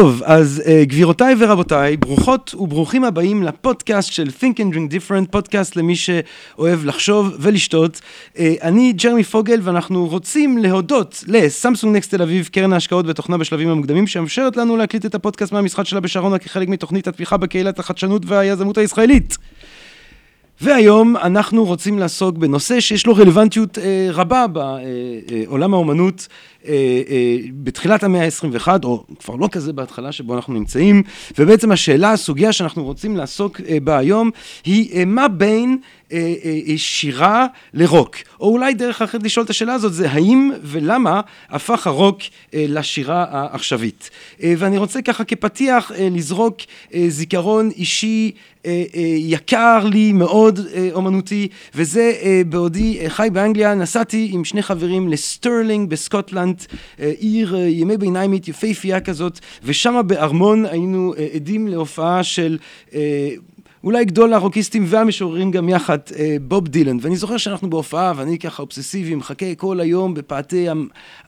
טוב, אז uh, גבירותיי ורבותיי, ברוכות וברוכים הבאים לפודקאסט של Think and Drink Different, פודקאסט למי שאוהב לחשוב ולשתות. Uh, אני ג'רמי פוגל ואנחנו רוצים להודות לסמסונג נקסט תל אביב, קרן ההשקעות בתוכנה בשלבים המוקדמים, שמאפשרת לנו להקליט את הפודקאסט מהמשחק שלה בשרונה כחלק מתוכנית התמיכה בקהילת החדשנות והיזמות הישראלית. והיום אנחנו רוצים לעסוק בנושא שיש לו רלוונטיות אה, רבה בעולם האומנות אה, אה, בתחילת המאה ה-21, או כבר לא כזה בהתחלה שבו אנחנו נמצאים, ובעצם השאלה, הסוגיה שאנחנו רוצים לעסוק אה, בה היום, היא אה, מה בין אה, אה, שירה לרוק, או אולי דרך אחרת לשאול את השאלה הזאת זה האם ולמה הפך הרוק אה, לשירה העכשווית. אה, ואני רוצה ככה כפתיח אה, לזרוק אה, זיכרון אישי אה, אה, יקר לי מאוד אה, אומנותי, וזה אה, בעודי אה, חי באנגליה, נסעתי עם שני חברים לסטרלינג בסקוטלנד, אה, עיר אה, ימי ביניימית יפהפייה כזאת, ושמה בארמון היינו אה, עדים להופעה של אה, אולי גדול הרוקיסטים והמשוררים גם יחד, אה, בוב דילן. ואני זוכר שאנחנו בהופעה, ואני ככה אובססיבי, מחכה כל היום בפאתי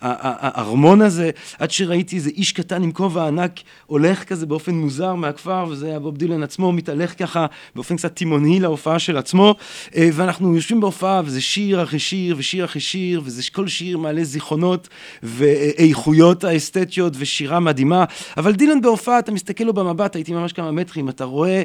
הארמון הזה, עד שראיתי איזה איש קטן עם כובע ענק, הולך כזה באופן מוזר מהכפר, וזה היה בוב דילן עצמו, מתהלך ככה באופן קצת תימוני להופעה של עצמו, אה, ואנחנו יושבים בהופעה, וזה שיר אחרי שיר, ושיר אחרי שיר, וזה כל שיר מעלה זיכרונות, ואיכויות האסתטיות, ושירה מדהימה. אבל דילן בהופעה, אתה מסתכל לו במבט, הייתי ממש כמה מטרים, אתה רואה...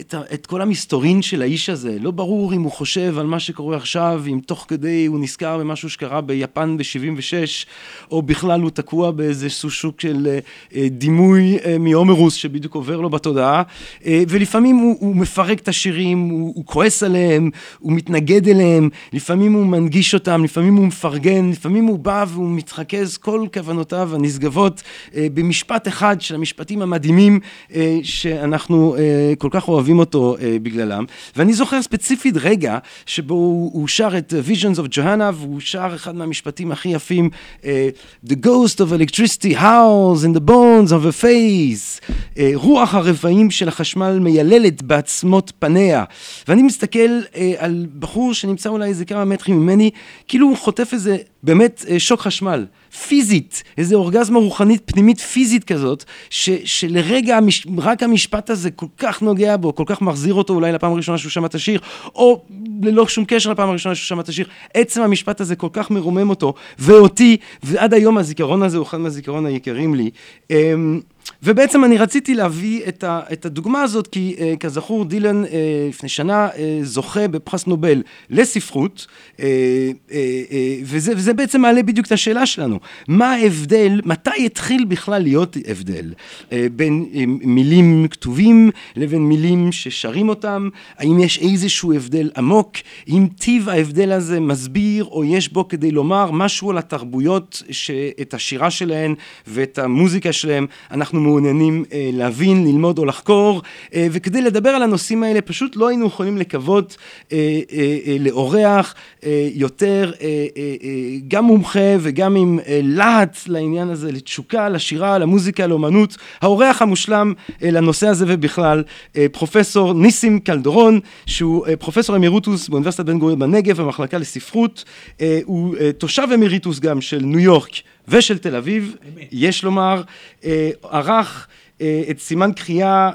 את, את כל המסתורין של האיש הזה, לא ברור אם הוא חושב על מה שקורה עכשיו, אם תוך כדי הוא נזכר במשהו שקרה ביפן ב-76, או בכלל הוא תקוע באיזה שוק של אה, דימוי אה, מהומרוס שבדיוק עובר לו בתודעה, אה, ולפעמים הוא, הוא מפרק את השירים, הוא, הוא כועס עליהם, הוא מתנגד אליהם, לפעמים הוא מנגיש אותם, לפעמים הוא מפרגן, לפעמים הוא בא והוא מתרכז כל כוונותיו הנשגבות אה, במשפט אחד של המשפטים המדהימים אה, שאנחנו אה, כל כך אוהבים. אוהבים אותו uh, בגללם, ואני זוכר ספציפית רגע שבו הוא, הוא שר את Visions of Johanna והוא שר אחד מהמשפטים הכי יפים uh, The ghost of electricity howls in the bones of a face. uh, רוח הרבעים של החשמל מייללת בעצמות פניה. ואני מסתכל uh, על בחור שנמצא אולי איזה כמה מטרים ממני כאילו הוא חוטף איזה באמת uh, שוק חשמל פיזית, איזו אורגזמה רוחנית פנימית פיזית כזאת, ש, שלרגע המש, רק המשפט הזה כל כך נוגע בו, כל כך מחזיר אותו אולי לפעם הראשונה שהוא שמע את השיר, או ללא שום קשר לפעם הראשונה שהוא שמע את השיר, עצם המשפט הזה כל כך מרומם אותו, ואותי, ועד היום הזיכרון הזה הוא אחד מהזיכרון היקרים לי. ובעצם אני רציתי להביא את, ה, את הדוגמה הזאת כי uh, כזכור דילן uh, לפני שנה uh, זוכה בפרס נובל לספרות uh, uh, uh, וזה, וזה בעצם מעלה בדיוק את השאלה שלנו. מה ההבדל, מתי התחיל בכלל להיות הבדל uh, בין uh, מילים כתובים לבין מילים ששרים אותם, האם יש איזשהו הבדל עמוק, אם טיב ההבדל הזה מסביר או יש בו כדי לומר משהו על התרבויות שאת השירה שלהן ואת המוזיקה שלהן אנחנו מעוניינים אה, להבין, ללמוד או לחקור, אה, וכדי לדבר על הנושאים האלה פשוט לא היינו יכולים לקוות אה, לאורח יותר גם מומחה וגם עם להט לעניין הזה, לתשוקה, לשירה, למוזיקה, לאומנות. האורח המושלם לנושא הזה ובכלל, פרופסור ניסים קלדרון, שהוא פרופסור אמירוטוס באוניברסיטת בן גוריון בנגב, המחלקה לספרות, הוא תושב אמיריטוס גם של ניו יורק. ושל תל אביב, אמת. יש לומר, אה, ערך את סימן קריאה,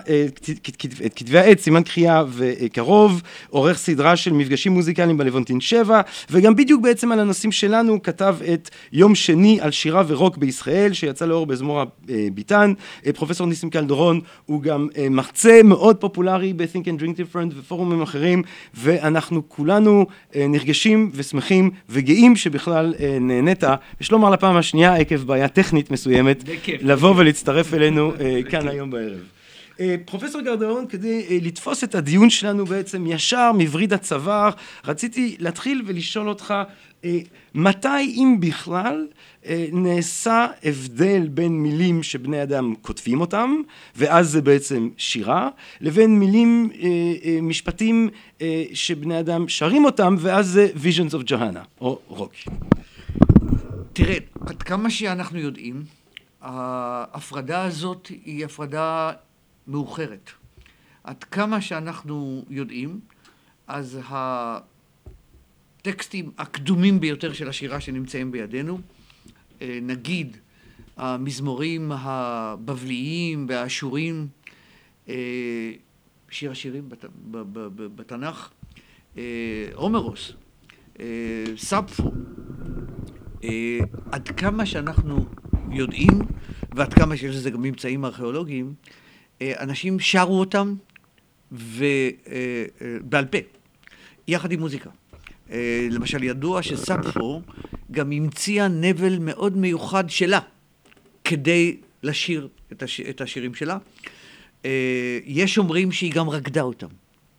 את כתבי העת, סימן קריאה וקרוב, עורך סדרה של מפגשים מוזיקליים בלוונטין 7, וגם בדיוק בעצם על הנושאים שלנו כתב את יום שני על שירה ורוק בישראל, שיצא לאור בזמור הביטן. פרופסור ניסים קלדרון הוא גם מרצה מאוד פופולרי ב-Think and Drink Different ופורומים אחרים, ואנחנו כולנו נרגשים ושמחים וגאים שבכלל נהנית, יש לומר לפעם השנייה עקב בעיה טכנית מסוימת, לבוא ולהצטרף אלינו כאן היום בערב. פרופסור גרדאון, כדי לתפוס את הדיון שלנו בעצם ישר מווריד הצוואר, רציתי להתחיל ולשאול אותך מתי אם בכלל נעשה הבדל בין מילים שבני אדם כותבים אותם ואז זה בעצם שירה לבין מילים משפטים שבני אדם שרים אותם ואז זה visions of Johanna או רוק. תראה, עד כמה שאנחנו יודעים ההפרדה הזאת היא הפרדה מאוחרת. עד כמה שאנחנו יודעים, אז הטקסטים הקדומים ביותר של השירה שנמצאים בידינו, אה, נגיד המזמורים הבבליים והאשורים, אה, שיר השירים בתנ"ך, אה, הומרוס, ספפו, עד כמה שאנחנו יודעים, ועד כמה שיש לזה גם ממצאים ארכיאולוגיים, אנשים שרו אותם ובעל פה, יחד עם מוזיקה. אה, למשל, ידוע שספפו גם המציאה נבל מאוד מיוחד שלה כדי לשיר את, הש... את השירים שלה. אה, יש אומרים שהיא גם רקדה אותם,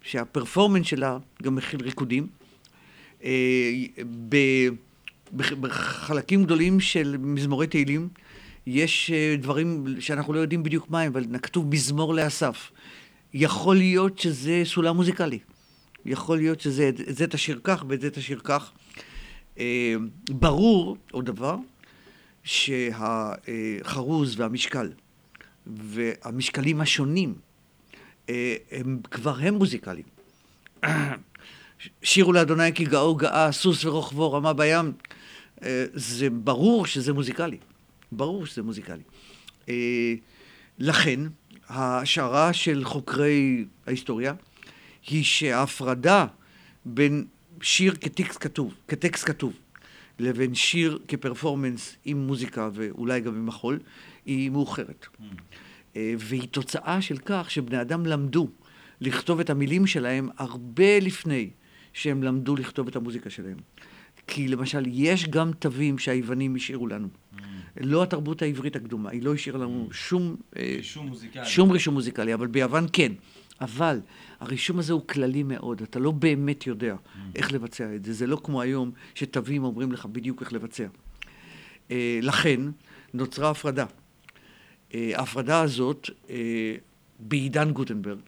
שהפרפורמנס שלה גם מכיל ריקודים. אה, בחלקים גדולים של מזמורי תהילים יש דברים שאנחנו לא יודעים בדיוק מה הם, אבל כתוב מזמור לאסף. יכול להיות שזה סולם מוזיקלי. יכול להיות שזה, זה תשאיר כך ואת זה תשאיר כך. אה, ברור, עוד דבר, שהחרוז והמשקל והמשקלים השונים אה, הם כבר הם מוזיקליים. שירו לאדוני כי גאו גאה, סוס ורוכבו, רמה בים. אה, זה ברור שזה מוזיקלי. ברור שזה מוזיקלי. לכן, ההשערה של חוקרי ההיסטוריה היא שההפרדה בין שיר כטקסט כתוב, כטקסט כתוב לבין שיר כפרפורמנס עם מוזיקה ואולי גם עם מחול, היא מאוחרת. Mm. אה, והיא תוצאה של כך שבני אדם למדו לכתוב את המילים שלהם הרבה לפני שהם למדו לכתוב את המוזיקה שלהם. כי למשל, יש גם תווים שהיוונים השאירו לנו. Mm. לא התרבות העברית הקדומה, היא לא השאירה לנו mm. שום... אה, רישום מוזיקלי. שום רישום מוזיקלי, אבל ביוון כן. אבל הרישום הזה הוא כללי מאוד, אתה לא באמת יודע mm. איך לבצע את זה. זה לא כמו היום שתווים אומרים לך בדיוק איך לבצע. אה, לכן נוצרה הפרדה. אה, ההפרדה הזאת בעידן גוטנברג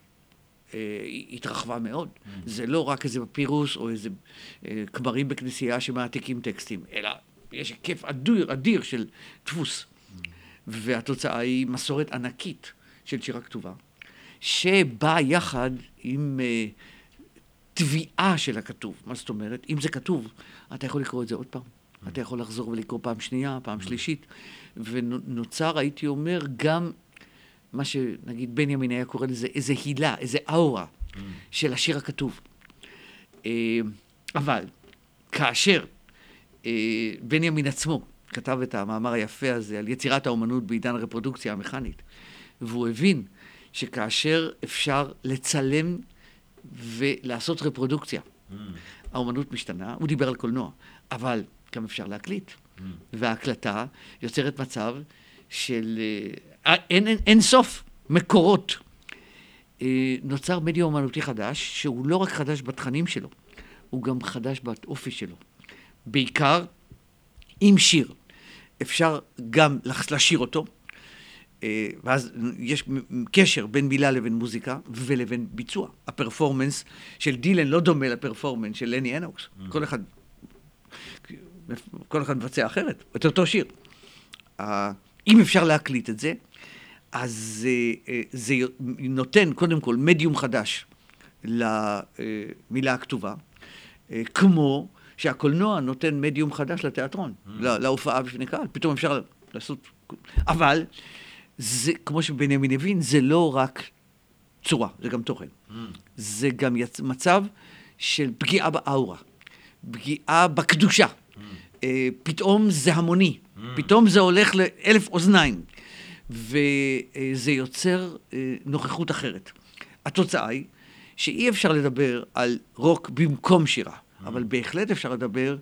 התרחבה מאוד. Mm. זה לא רק איזה פפירוס או איזה כמרים בכנסייה שמעתיקים טקסטים, אלא יש היקף אדיר, אדיר של דפוס. והתוצאה היא מסורת ענקית של שירה כתובה, שבאה יחד עם תביעה של הכתוב. מה זאת אומרת? אם זה כתוב, אתה יכול לקרוא את זה עוד פעם. אתה יכול לחזור ולקרוא פעם שנייה, פעם שלישית. ונוצר, הייתי אומר, גם מה שנגיד בנימין היה קורא לזה איזה הילה, איזה אאורה של השיר הכתוב. אה, אבל כאשר אה, בנימין עצמו כתב את המאמר היפה הזה על יצירת האומנות בעידן הרפרודוקציה המכנית, והוא הבין שכאשר אפשר לצלם ולעשות רפרודוקציה, mm. האומנות משתנה, הוא דיבר על קולנוע, אבל גם אפשר להקליט, mm. וההקלטה יוצרת מצב של אה, אין, אין, אין סוף מקורות. אה, נוצר מדיה אומנותי חדש, שהוא לא רק חדש בתכנים שלו, הוא גם חדש באופי שלו. בעיקר עם שיר. אפשר גם לשיר אותו, אה, ואז יש קשר בין מילה לבין מוזיקה ולבין ביצוע. הפרפורמנס של דילן לא דומה לפרפורמנס של לני אנוקס. Mm. כל אחד, כל אחד מבצע אחרת, את אותו שיר. אם אפשר להקליט את זה, אז אה, אה, זה נותן קודם כל מדיום חדש למילה הכתובה, כמו שהקולנוע נותן מדיום חדש לתיאטרון, mm. להופעה בפני קהל. פתאום אפשר לעשות... אבל, זה, כמו שבנימין הבין, זה לא רק צורה, זה גם תוכן. Mm. זה גם יצ... מצב של פגיעה באאורה, פגיעה בקדושה. Mm. אה, פתאום זה המוני, mm. פתאום זה הולך לאלף אוזניים, וזה יוצר אה, נוכחות אחרת. התוצאה היא שאי אפשר לדבר על רוק במקום שירה. אבל בהחלט אפשר לדבר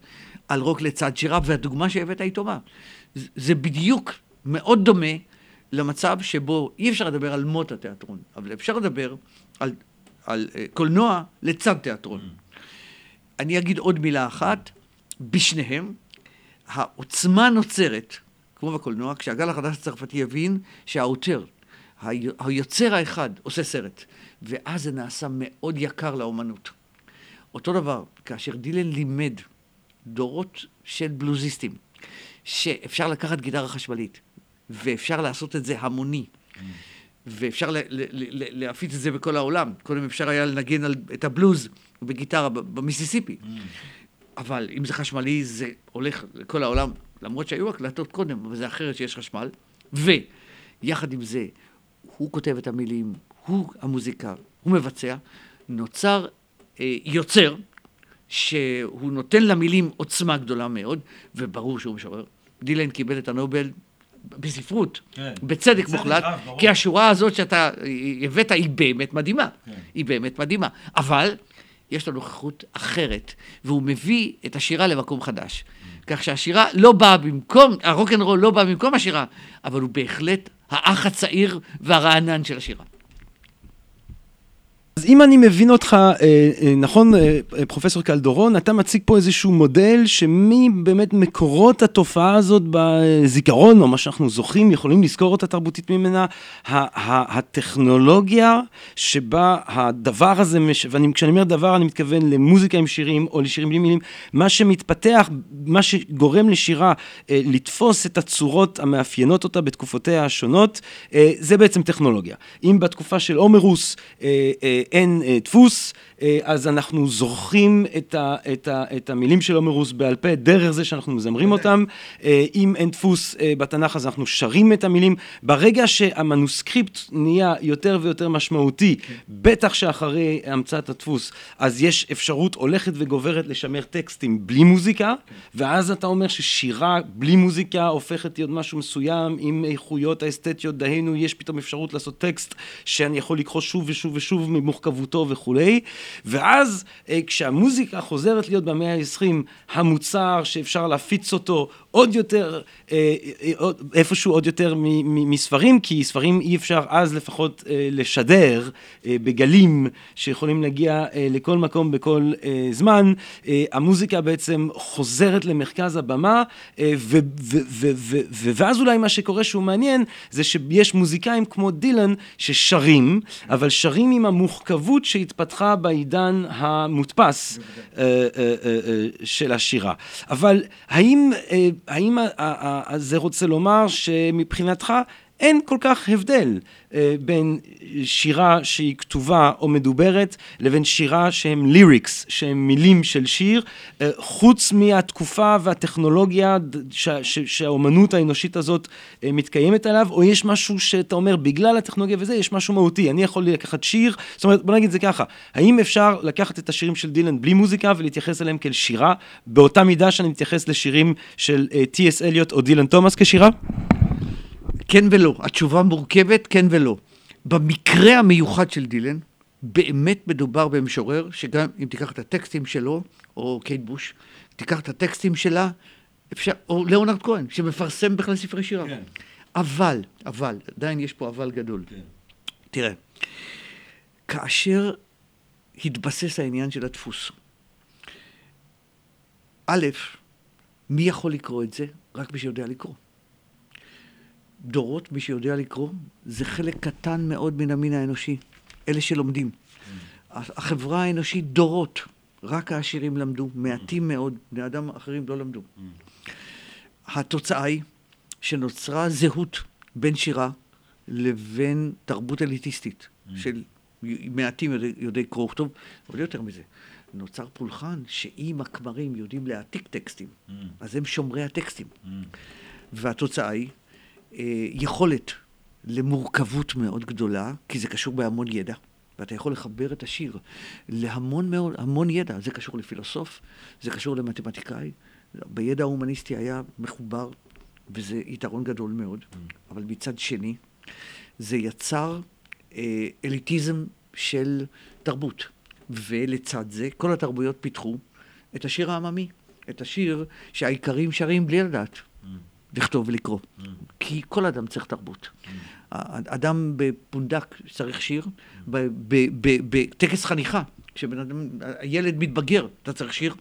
על רוק לצד שירה, והדוגמה שהבאת היא טובה. זה בדיוק מאוד דומה למצב שבו אי אפשר לדבר על מות התיאטרון, אבל אפשר לדבר על, על uh, קולנוע לצד תיאטרון. Mm. אני אגיד עוד מילה אחת, בשניהם העוצמה נוצרת, כמו בקולנוע, כשהגל החדש הצרפתי יבין שהאוטר, היוצר האחד, עושה סרט, ואז זה נעשה מאוד יקר לאומנות. אותו דבר, כאשר דילן לימד דורות של בלוזיסטים, שאפשר לקחת גיטרה חשמלית, ואפשר לעשות את זה המוני. ואפשר להפיץ את זה בכל העולם. קודם אפשר היה לנגן על, את הבלוז בגיטרה במיסיסיפי. אבל אם זה חשמלי, זה הולך לכל העולם, למרות שהיו הקלטות קודם, אבל זה אחרת שיש חשמל. ויחד עם זה, הוא כותב את המילים, הוא המוזיקה, הוא מבצע, נוצר אה, יוצר, שהוא נותן למילים עוצמה גדולה מאוד, וברור שהוא משורר. דילן קיבל את הנובל בספרות, כן. בצדק בצדק מוחלט, ברור. כי השורה הזאת שאתה הבאת היא באמת מדהימה. כן. היא באמת מדהימה. אבל יש לו נוכחות אחרת, והוא מביא את השירה למקום חדש. כך שהשירה לא באה במקום, הרוקנרול לא בא במקום השירה, אבל הוא בהחלט האח הצעיר והרענן של השירה. אז אם אני מבין אותך אה, אה, נכון, אה, פרופסור קלדורון, אתה מציג פה איזשהו מודל שמי באמת מקורות התופעה הזאת בזיכרון, או מה שאנחנו זוכרים, יכולים לזכור אותה תרבותית ממנה, הטכנולוגיה שבה הדבר הזה, וכשאני אומר דבר אני מתכוון למוזיקה עם שירים או לשירים בלי מילים, מה שמתפתח, מה שגורם לשירה לתפוס את הצורות המאפיינות אותה בתקופותיה השונות, זה בעצם טכנולוגיה. אם בתקופה של עומרוס אה, אין אה, דפוס, אה, אז אנחנו זוכרים את, ה, את, ה, את המילים של עומרוס בעל פה דרך זה שאנחנו מזמרים אותם. אה, אם אין דפוס בתנ"ך אז אנחנו שרים את המילים. ברגע שהמנוסקריפט נהיה יותר ויותר משמעותי, בטח שאחרי המצאת הדפוס, אז יש אפשרות הולכת וגוברת לשמר טקסטים בלי מוזיקה, ואז אתה אומר ששירה בלי מוזיקה הופכת להיות משהו מסוים עם איכויות האסתטיות, דהיינו יש פתאום אפשרות לעשות טקסט שאני יכול לקרוא שוב ושוב ושוב ממורכבותו וכולי, ואז אה, כשהמוזיקה חוזרת להיות במאה ה-20 המוצר שאפשר להפיץ אותו עוד יותר, אה, אה, איפשהו עוד יותר מספרים, כי ספרים אי אפשר אז לפחות אה, לשדר בגלים שיכולים להגיע לכל מקום בכל זמן. המוזיקה בעצם חוזרת למרכז הבמה, ואז אולי מה שקורה שהוא מעניין, זה שיש מוזיקאים כמו דילן ששרים, אבל שרים עם המוחכבות שהתפתחה בעידן המודפס של השירה. אבל האם, האם זה רוצה לומר שמבחינתך אין כל כך הבדל אה, בין שירה שהיא כתובה או מדוברת לבין שירה שהם ליריקס, שהם מילים של שיר, אה, חוץ מהתקופה והטכנולוגיה שהאומנות האנושית הזאת אה, מתקיימת עליו, או יש משהו שאתה אומר בגלל הטכנולוגיה וזה, יש משהו מהותי, אני יכול לקחת שיר, זאת אומרת בוא נגיד את זה ככה, האם אפשר לקחת את השירים של דילן בלי מוזיקה ולהתייחס אליהם כאל שירה, באותה מידה שאני מתייחס לשירים של טי.אס אליוט או דילן תומאס כשירה? כן ולא. התשובה מורכבת, כן ולא. במקרה המיוחד של דילן, באמת מדובר במשורר, שגם אם תיקח את הטקסטים שלו, או קייט בוש, תיקח את הטקסטים שלה, אפשר, או ליאונרד כהן, שמפרסם בכלל ספרי שירה. כן. אבל, אבל, עדיין יש פה אבל גדול. כן. תראה, כאשר התבסס העניין של הדפוס, א', מי יכול לקרוא את זה? רק מי שיודע לקרוא. דורות, מי שיודע לקרוא, זה חלק קטן מאוד מן המין האנושי, אלה שלומדים. החברה האנושית דורות, רק העשירים למדו, מעטים מאוד, בני אדם אחרים לא למדו. התוצאה היא שנוצרה זהות בין שירה לבין תרבות אליטיסטית של מעטים יודעי, קרוא וכתוב, אבל יותר מזה, נוצר פולחן שאם הכמרים יודעים להעתיק טקסטים, אז הם שומרי הטקסטים. והתוצאה היא יכולת למורכבות מאוד גדולה, כי זה קשור בהמון ידע, ואתה יכול לחבר את השיר להמון מאוד, המון ידע. זה קשור לפילוסוף, זה קשור למתמטיקאי. בידע ההומניסטי היה מחובר, וזה יתרון גדול מאוד, אבל מצד שני, זה יצר אה, אליטיזם של תרבות. ולצד זה, כל התרבויות פיתחו את השיר העממי, את השיר שהאיכרים שרים בלי לדעת. לכתוב ולקרוא. כי כל אדם צריך תרבות. אדם בפונדק צריך שיר, בטקס חניכה, כשבן אדם, הילד מתבגר, אתה צריך שיר.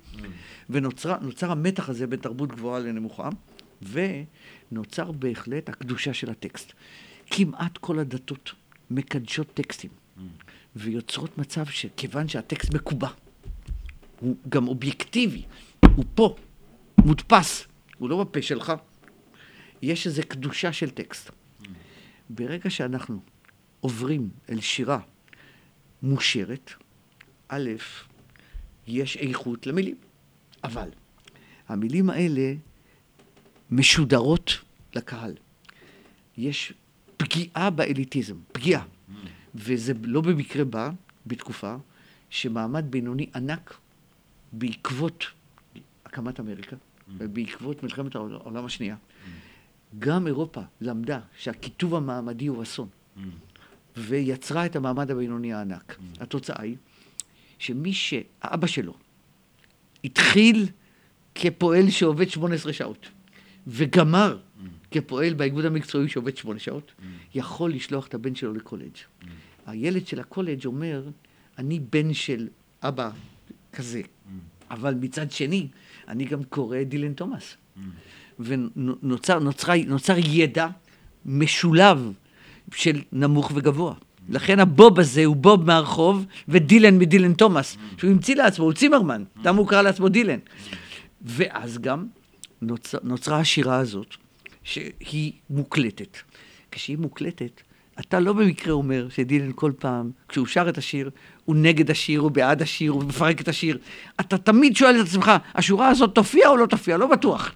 ונוצר המתח הזה בין תרבות גבוהה לנמוכה, ונוצר בהחלט הקדושה של הטקסט. כמעט כל הדתות מקדשות טקסטים, ויוצרות מצב שכיוון שהטקסט מקובע, הוא גם אובייקטיבי, הוא פה, מודפס, הוא לא בפה שלך. יש איזו קדושה של טקסט. ברגע שאנחנו עוברים אל שירה מושרת, א', יש איכות למילים, אבל המילים האלה משודרות לקהל. יש פגיעה באליטיזם, פגיעה. וזה לא במקרה בא בתקופה שמעמד בינוני ענק בעקבות הקמת אמריקה ובעקבות מלחמת העולם השנייה. גם אירופה למדה שהקיטוב המעמדי הוא אסון, ויצרה את המעמד הבינוני הענק. התוצאה היא שמי שאבא שלו התחיל כפועל שעובד 18 שעות, וגמר כפועל באיגוד המקצועי שעובד 8 שעות, יכול לשלוח את הבן שלו לקולג'. הילד של הקולג' אומר, אני בן של אבא כזה, אבל מצד שני, אני גם קורא דילן תומאס. ונוצר נוצר, נוצר ידע משולב של נמוך וגבוה. לכן הבוב הזה הוא בוב מהרחוב, ודילן מדילן תומאס, שהוא המציא לעצמו, הוא צימרמן, למה הוא קרא לעצמו דילן? ואז גם נוצר, נוצרה השירה הזאת, שהיא מוקלטת. כשהיא מוקלטת, אתה לא במקרה אומר שדילן כל פעם, כשהוא שר את השיר, הוא נגד השיר, הוא בעד השיר, הוא מפרק את השיר. אתה תמיד שואל את עצמך, השורה הזאת תופיע או לא תופיע? לא בטוח.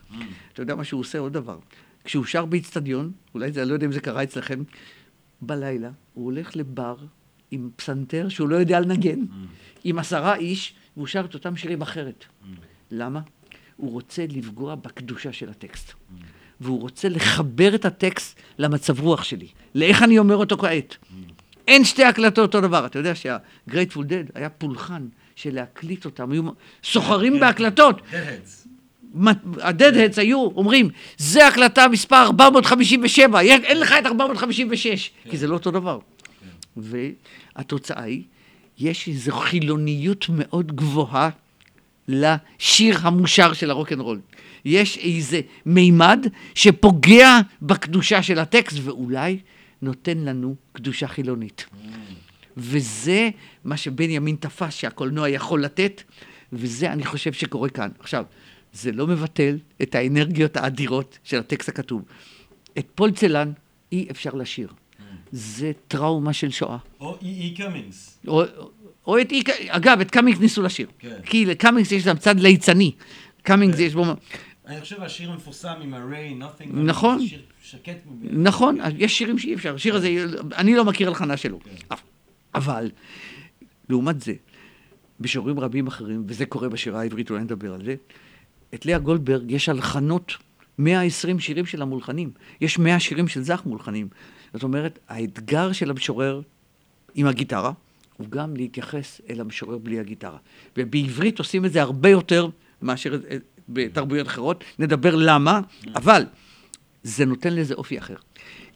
אתה יודע מה שהוא עושה? עוד דבר. כשהוא שר באיצטדיון, אולי זה, אני לא יודע אם זה קרה אצלכם, בלילה הוא הולך לבר עם פסנתר שהוא לא יודע לנגן, עם עשרה איש, והוא שר את אותם שירים אחרת. למה? הוא רוצה לפגוע בקדושה של הטקסט. והוא רוצה לחבר את הטקסט למצב רוח שלי, לאיך אני אומר אותו כעת. אין שתי הקלטות אותו דבר. אתה יודע שה-Grateful Dead היה פולחן של להקליט אותם, היו סוחרים בהקלטות. ה-Deadheads היו אומרים, זה הקלטה מספר 457, אין לך את 456, כי זה לא אותו דבר. והתוצאה היא, יש איזו חילוניות מאוד גבוהה לשיר המושר של הרוקנרול. יש איזה מימד שפוגע בקדושה של הטקסט, ואולי נותן לנו קדושה חילונית. וזה מה שבנימין תפס שהקולנוע יכול לתת, וזה אני חושב שקורה כאן. עכשיו, זה לא מבטל את האנרגיות האדירות של הטקסט הכתוב. את פולצלן אי אפשר לשיר. זה טראומה של שואה. או אי קמינגס. או את אי, אגב, את קמינגס ניסו לשיר. כן. כי לקמינגס יש גם צד ליצני. קמינגס כן. יש בו... אני חושב השיר המפורסם עם ה-Ray, Nothing. נכון. שיר שקט. נכון, יש שירים שאי אפשר. השיר הזה, אני לא מכיר הלחנה שלו. כן. אבל, לעומת זה, בשירים רבים אחרים, וזה קורה בשירה העברית, אולי נדבר על זה, את לאה גולדברג יש הלחנות, 120 שירים של המולחנים. יש 100 שירים של זך מולחנים. זאת אומרת, האתגר של המשורר עם הגיטרה, הוא גם להתייחס אל המשורר בלי הגיטרה. ובעברית עושים את זה הרבה יותר מאשר בתרבויות אחרות, נדבר למה, אבל זה נותן לזה אופי אחר.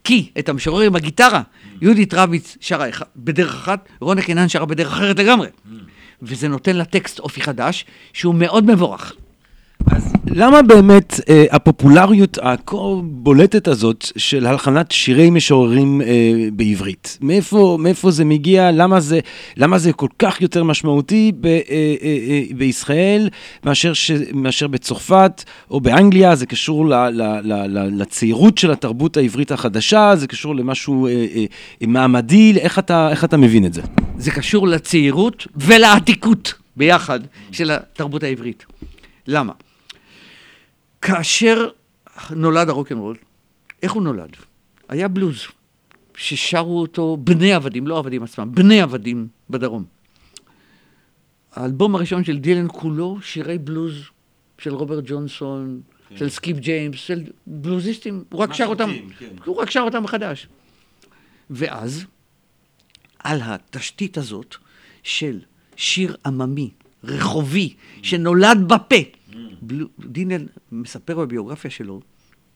כי את המשורר עם הגיטרה, יהודית רביץ שרה בדרך אחת, רונה קינן שרה בדרך אחרת לגמרי. וזה נותן לטקסט אופי חדש, שהוא מאוד מבורך. אז למה באמת אה, הפופולריות הכה בולטת הזאת של הלחנת שירי משוררים אה, בעברית? מאיפה, מאיפה זה מגיע? למה זה, למה זה כל כך יותר משמעותי ב, אה, אה, אה, בישראל מאשר, ש, מאשר בצרפת או באנגליה? זה קשור ל, ל, ל, ל, לצעירות של התרבות העברית החדשה? זה קשור למשהו אה, אה, מעמדי? איך אתה, איך אתה מבין את זה? זה קשור לצעירות ולעתיקות ביחד של התרבות העברית. למה? כאשר נולד הרוקנרול, איך הוא נולד? היה בלוז, ששרו אותו בני עבדים, לא עבדים עצמם, בני עבדים בדרום. האלבום הראשון של דילן כולו שירי בלוז של רוברט ג'ונסון, כן. של סקיפ ג'יימס, של בלוזיסטים, הוא רק שר אותם, כן. הוא רק שר אותם מחדש. ואז, על התשתית הזאת של שיר עממי, רחובי, שנולד בפה, דינל מספר בביוגרפיה שלו,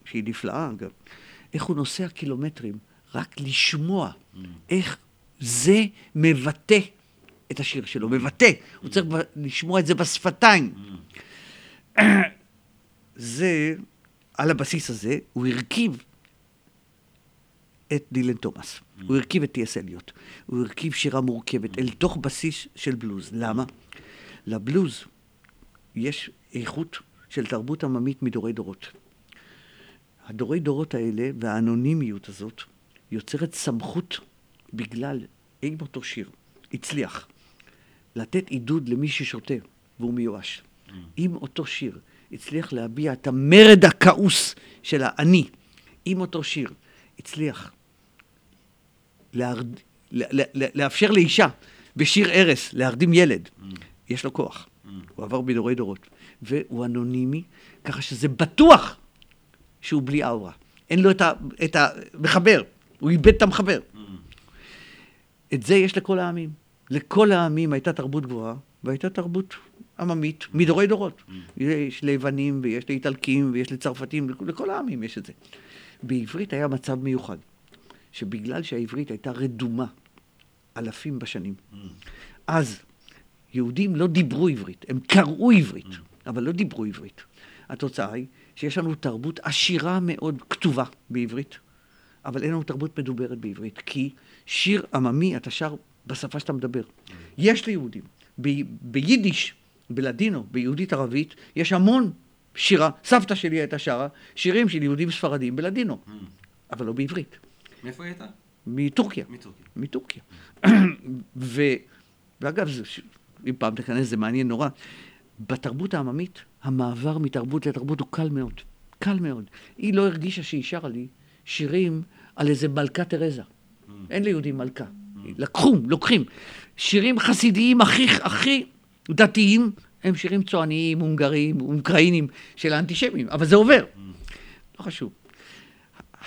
שהיא נפלאה אגב, איך הוא נוסע קילומטרים רק לשמוע mm. איך זה מבטא את השיר שלו, מבטא, הוא צריך לשמוע את זה בשפתיים. Mm. זה, על הבסיס הזה, הוא הרכיב את דילן תומאס, mm. הוא הרכיב את טי.אס אליוט, הוא הרכיב שירה מורכבת אל תוך בסיס של בלוז. למה? לבלוז יש איכות של תרבות עממית מדורי דורות. הדורי דורות האלה והאנונימיות הזאת יוצרת סמכות בגלל אם אותו שיר הצליח לתת עידוד למי ששותה והוא מיואש. Mm. אם אותו שיר הצליח להביע את המרד הכעוס של האני, אם אותו שיר הצליח להרד... לאפשר לאישה בשיר ערש להרדים ילד, mm. יש לו כוח. Mm. הוא עבר בדורי דורות. והוא אנונימי, ככה שזה בטוח שהוא בלי אאורה. אין לו את, ה, את המחבר, הוא איבד את המחבר. Mm. את זה יש לכל העמים. לכל העמים הייתה תרבות גבוהה, והייתה תרבות עממית מדורי דורות. Mm. יש ליוונים, ויש לאיטלקים, ויש לצרפתים, לכל העמים יש את זה. בעברית היה מצב מיוחד, שבגלל שהעברית הייתה רדומה אלפים בשנים, mm. אז יהודים לא דיברו עברית, הם קראו עברית, mm. אבל לא דיברו עברית. התוצאה היא שיש לנו תרבות עשירה מאוד כתובה בעברית, אבל אין לנו תרבות מדוברת בעברית, כי שיר עממי אתה שר בשפה שאתה מדבר. יש ליהודים. ב- ביידיש, בלדינו, ביהודית ערבית, יש המון שירה. סבתא שלי הייתה שרה שירים של יהודים ספרדים בלדינו, אבל לא בעברית. מאיפה היא הייתה? מטורקיה. מטורקיה. מטורקיה. ו... ואגב, זה, אם פעם תיכנס, זה מעניין נורא. בתרבות העממית, המעבר מתרבות לתרבות הוא קל מאוד. קל מאוד. היא לא הרגישה שהיא שרה לי שירים על איזה מלכה תרזה. אין ליהודים מלכה. Mm. לקחו, לוקחים. שירים חסידיים הכי, הכי דתיים, הם שירים צועניים, הונגריים, אוקראינים של האנטישמים, אבל זה עובר. לא חשוב.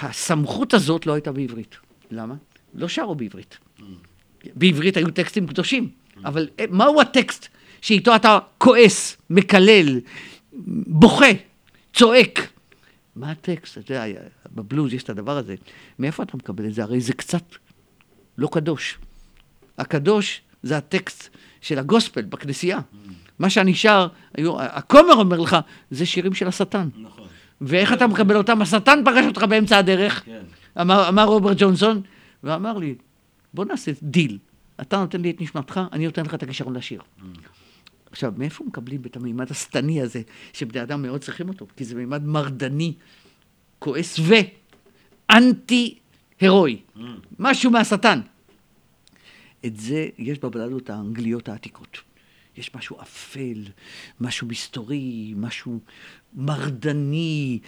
הסמכות הזאת לא הייתה בעברית. למה? לא שרו בעברית. בעברית היו טקסטים קדושים, אבל מהו הטקסט שאיתו אתה כועס, מקלל, בוכה, צועק? מה הטקסט? אתה יודע, בבלוז יש את הדבר הזה. מאיפה אתה מקבל את זה? הרי זה קצת לא קדוש. הקדוש זה הטקסט של הגוספל בכנסייה. מה שאני שר, הכומר אומר לך, זה שירים של השטן. נכון. ואיך אתה מקבל אותם? השטן פגש אותך באמצע הדרך, כן. אמר, אמר רוברט ג'ונסון, ואמר לי, בוא נעשה דיל. אתה נותן לי את נשמתך, אני נותן לך את הכישרון לשיר. Mm. עכשיו, מאיפה מקבלים את המימד השטני הזה, שבני אדם מאוד צריכים אותו? כי זה מימד מרדני, כועס ואנטי-הירואי. Mm. משהו מהשטן. את זה יש בבלדות האנגליות העתיקות. יש משהו אפל, משהו מסתורי, משהו מרדני.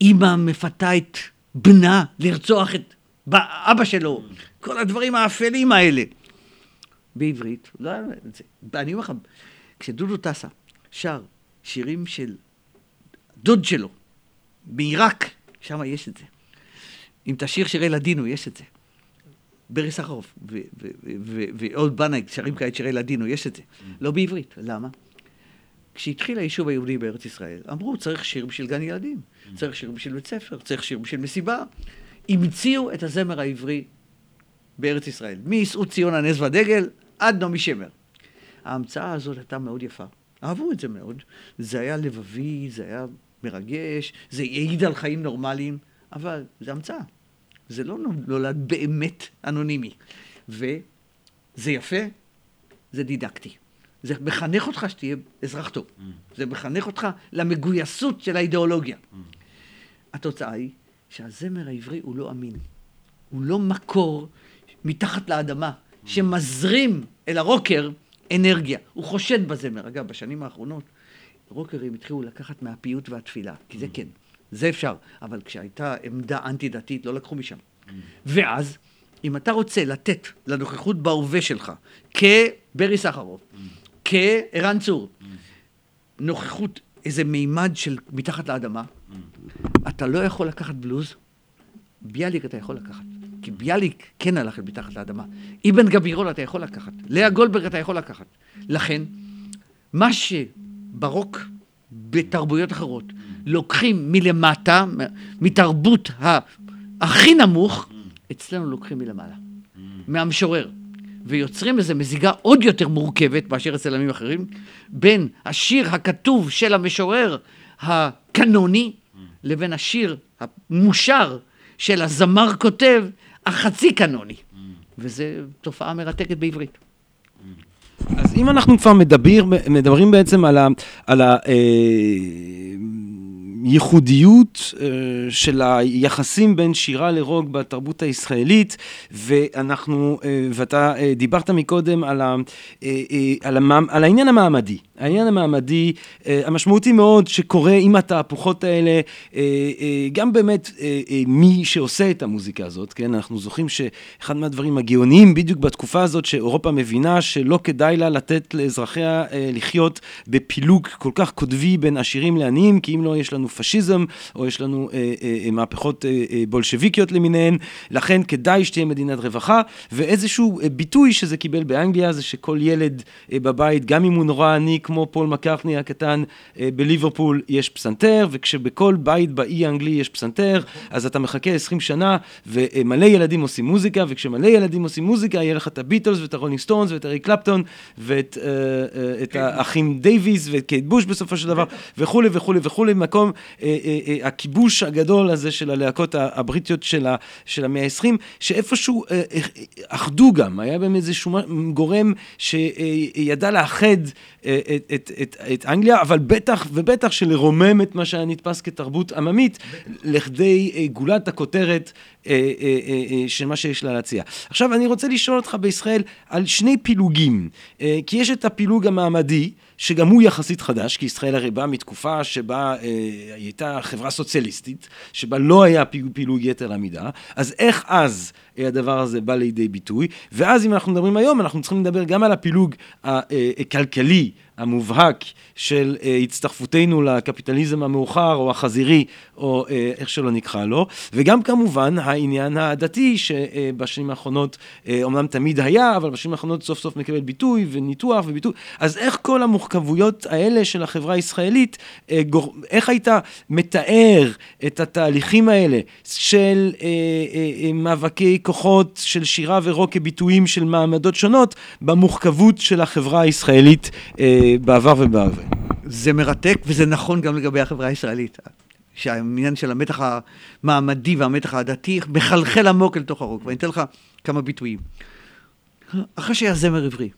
אימא מפתה את בנה לרצוח את אבא שלו. כל הדברים האפלים האלה. בעברית, לא היה את זה. אני אומר לך, כשדודו טסה שר שירים של דוד שלו, מעיראק, שם יש את זה. אם תשיר שירי לדינו, יש את זה. ברי סחרוף ועוד בנאי שרים כעת שירי לדינו, יש את זה. לא בעברית. למה? כשהתחיל היישוב היהודי בארץ ישראל, אמרו, צריך שיר בשביל גן ילדים, צריך שיר בשביל בית ספר, צריך שיר בשביל מסיבה. המציאו את הזמר העברי בארץ ישראל. מייסעו ציון הנס והדגל עד נעמי שמר. ההמצאה הזאת הייתה מאוד יפה. אהבו את זה מאוד. זה היה לבבי, זה היה מרגש, זה העיד על חיים נורמליים, אבל זה המצאה. זה לא נולד באמת אנונימי. וזה יפה, זה דידקטי. זה מחנך אותך שתהיה אזרח טוב. Mm. זה מחנך אותך למגויסות של האידיאולוגיה. Mm. התוצאה היא שהזמר העברי הוא לא אמין. הוא לא מקור מתחת לאדמה mm. שמזרים אל הרוקר אנרגיה. הוא חושד בזמר. אגב, בשנים האחרונות רוקרים התחילו לקחת מהפיוט והתפילה, כי זה mm. כן, זה אפשר. אבל כשהייתה עמדה אנטי-דתית, לא לקחו משם. Mm. ואז, אם אתה רוצה לתת לנוכחות בהווה שלך, כברי סחרוף, mm. כערן צור, נוכחות, איזה מימד של מתחת לאדמה, אתה לא יכול לקחת בלוז, ביאליק אתה יכול לקחת. כי ביאליק כן הלך מתחת לאדמה. אבן גבירול אתה יכול לקחת. לאה גולדברג אתה יכול לקחת. לכן, מה שברוק בתרבויות אחרות לוקחים מלמטה, מתרבות הכי נמוך, אצלנו לוקחים מלמעלה. מהמשורר. ויוצרים איזו מזיגה עוד יותר מורכבת מאשר אצל עמים אחרים, בין השיר הכתוב של המשורר הקנוני לבין השיר המושר של הזמר כותב החצי קנוני. וזו תופעה מרתקת בעברית. אז אם אנחנו כבר מדבר, מדברים בעצם על, ה, על אה, הייחודיות של היחסים בין שירה לרוג בתרבות הישראלית, ואנחנו, ואתה דיברת מקודם על, ה, על, המ, על העניין המעמדי. העניין המעמדי המשמעותי מאוד שקורה עם התהפוכות האלה, גם באמת מי שעושה את המוזיקה הזאת, כן, אנחנו זוכרים שאחד מהדברים הגאוניים בדיוק בתקופה הזאת שאירופה מבינה שלא כדאי לה לתת לאזרחיה לחיות בפילוג כל כך קוטבי בין עשירים לעניים, כי אם לא יש לנו פשיזם או יש לנו מהפכות בולשביקיות למיניהן, לכן כדאי שתהיה מדינת רווחה, ואיזשהו ביטוי שזה קיבל באנגליה זה שכל ילד בבית, גם אם הוא נורא עני כמו פול מקארטני הקטן בליברפול, יש פסנתר, וכשבכל בית באי האנגלי יש פסנתר, אז אתה מחכה 20 שנה ומלא ילדים עושים מוזיקה, וכשמלא ילדים עושים מוזיקה יהיה לך את הביטלס ואת הרולינג סטונס ואת אריק קלפטון ואת את האחים דייוויס ואת קייט בוש בסופו של דבר וכולי וכולי וכולי, מקום הכיבוש הגדול הזה של הלהקות הבריטיות של המאה ה-20, שאיפשהו אחדו גם, היה בהם איזשהו גורם שידע לאחד את, את, את, את אנגליה, אבל בטח ובטח שלרומם את מה שהיה נתפס כתרבות עממית לכדי גולת הכותרת של מה שיש לה להציע. עכשיו אני רוצה לשאול אותך בישראל על שני פילוגים, כי יש את הפילוג המעמדי, שגם הוא יחסית חדש, כי ישראל הרי באה מתקופה שבה אה, הייתה חברה סוציאליסטית, שבה לא היה פילוג יתר עמידה, אז איך אז הדבר הזה בא לידי ביטוי? ואז אם אנחנו מדברים היום, אנחנו צריכים לדבר גם על הפילוג הכלכלי המובהק של הצטרפותנו לקפיטליזם המאוחר או החזירי או איך שלא נקרא לו, וגם כמובן העניין הדתי שבשנים האחרונות אומנם תמיד היה, אבל בשנים האחרונות סוף סוף מקבל ביטוי וניתוח וביטוי, אז איך כל המורכבויות האלה של החברה הישראלית, איך היית מתאר את התהליכים האלה של מאבקי כוחות של שירה ורוק כביטויים של מעמדות שונות במורכבות של החברה הישראלית בעבר ובהווה. זה מרתק וזה נכון גם לגבי החברה הישראלית. שהעניין של המתח המעמדי והמתח הדתי מחלחל עמוק אל תוך הרוק. ואני אתן לך כמה ביטויים. אחרי שהיה זמר עברי,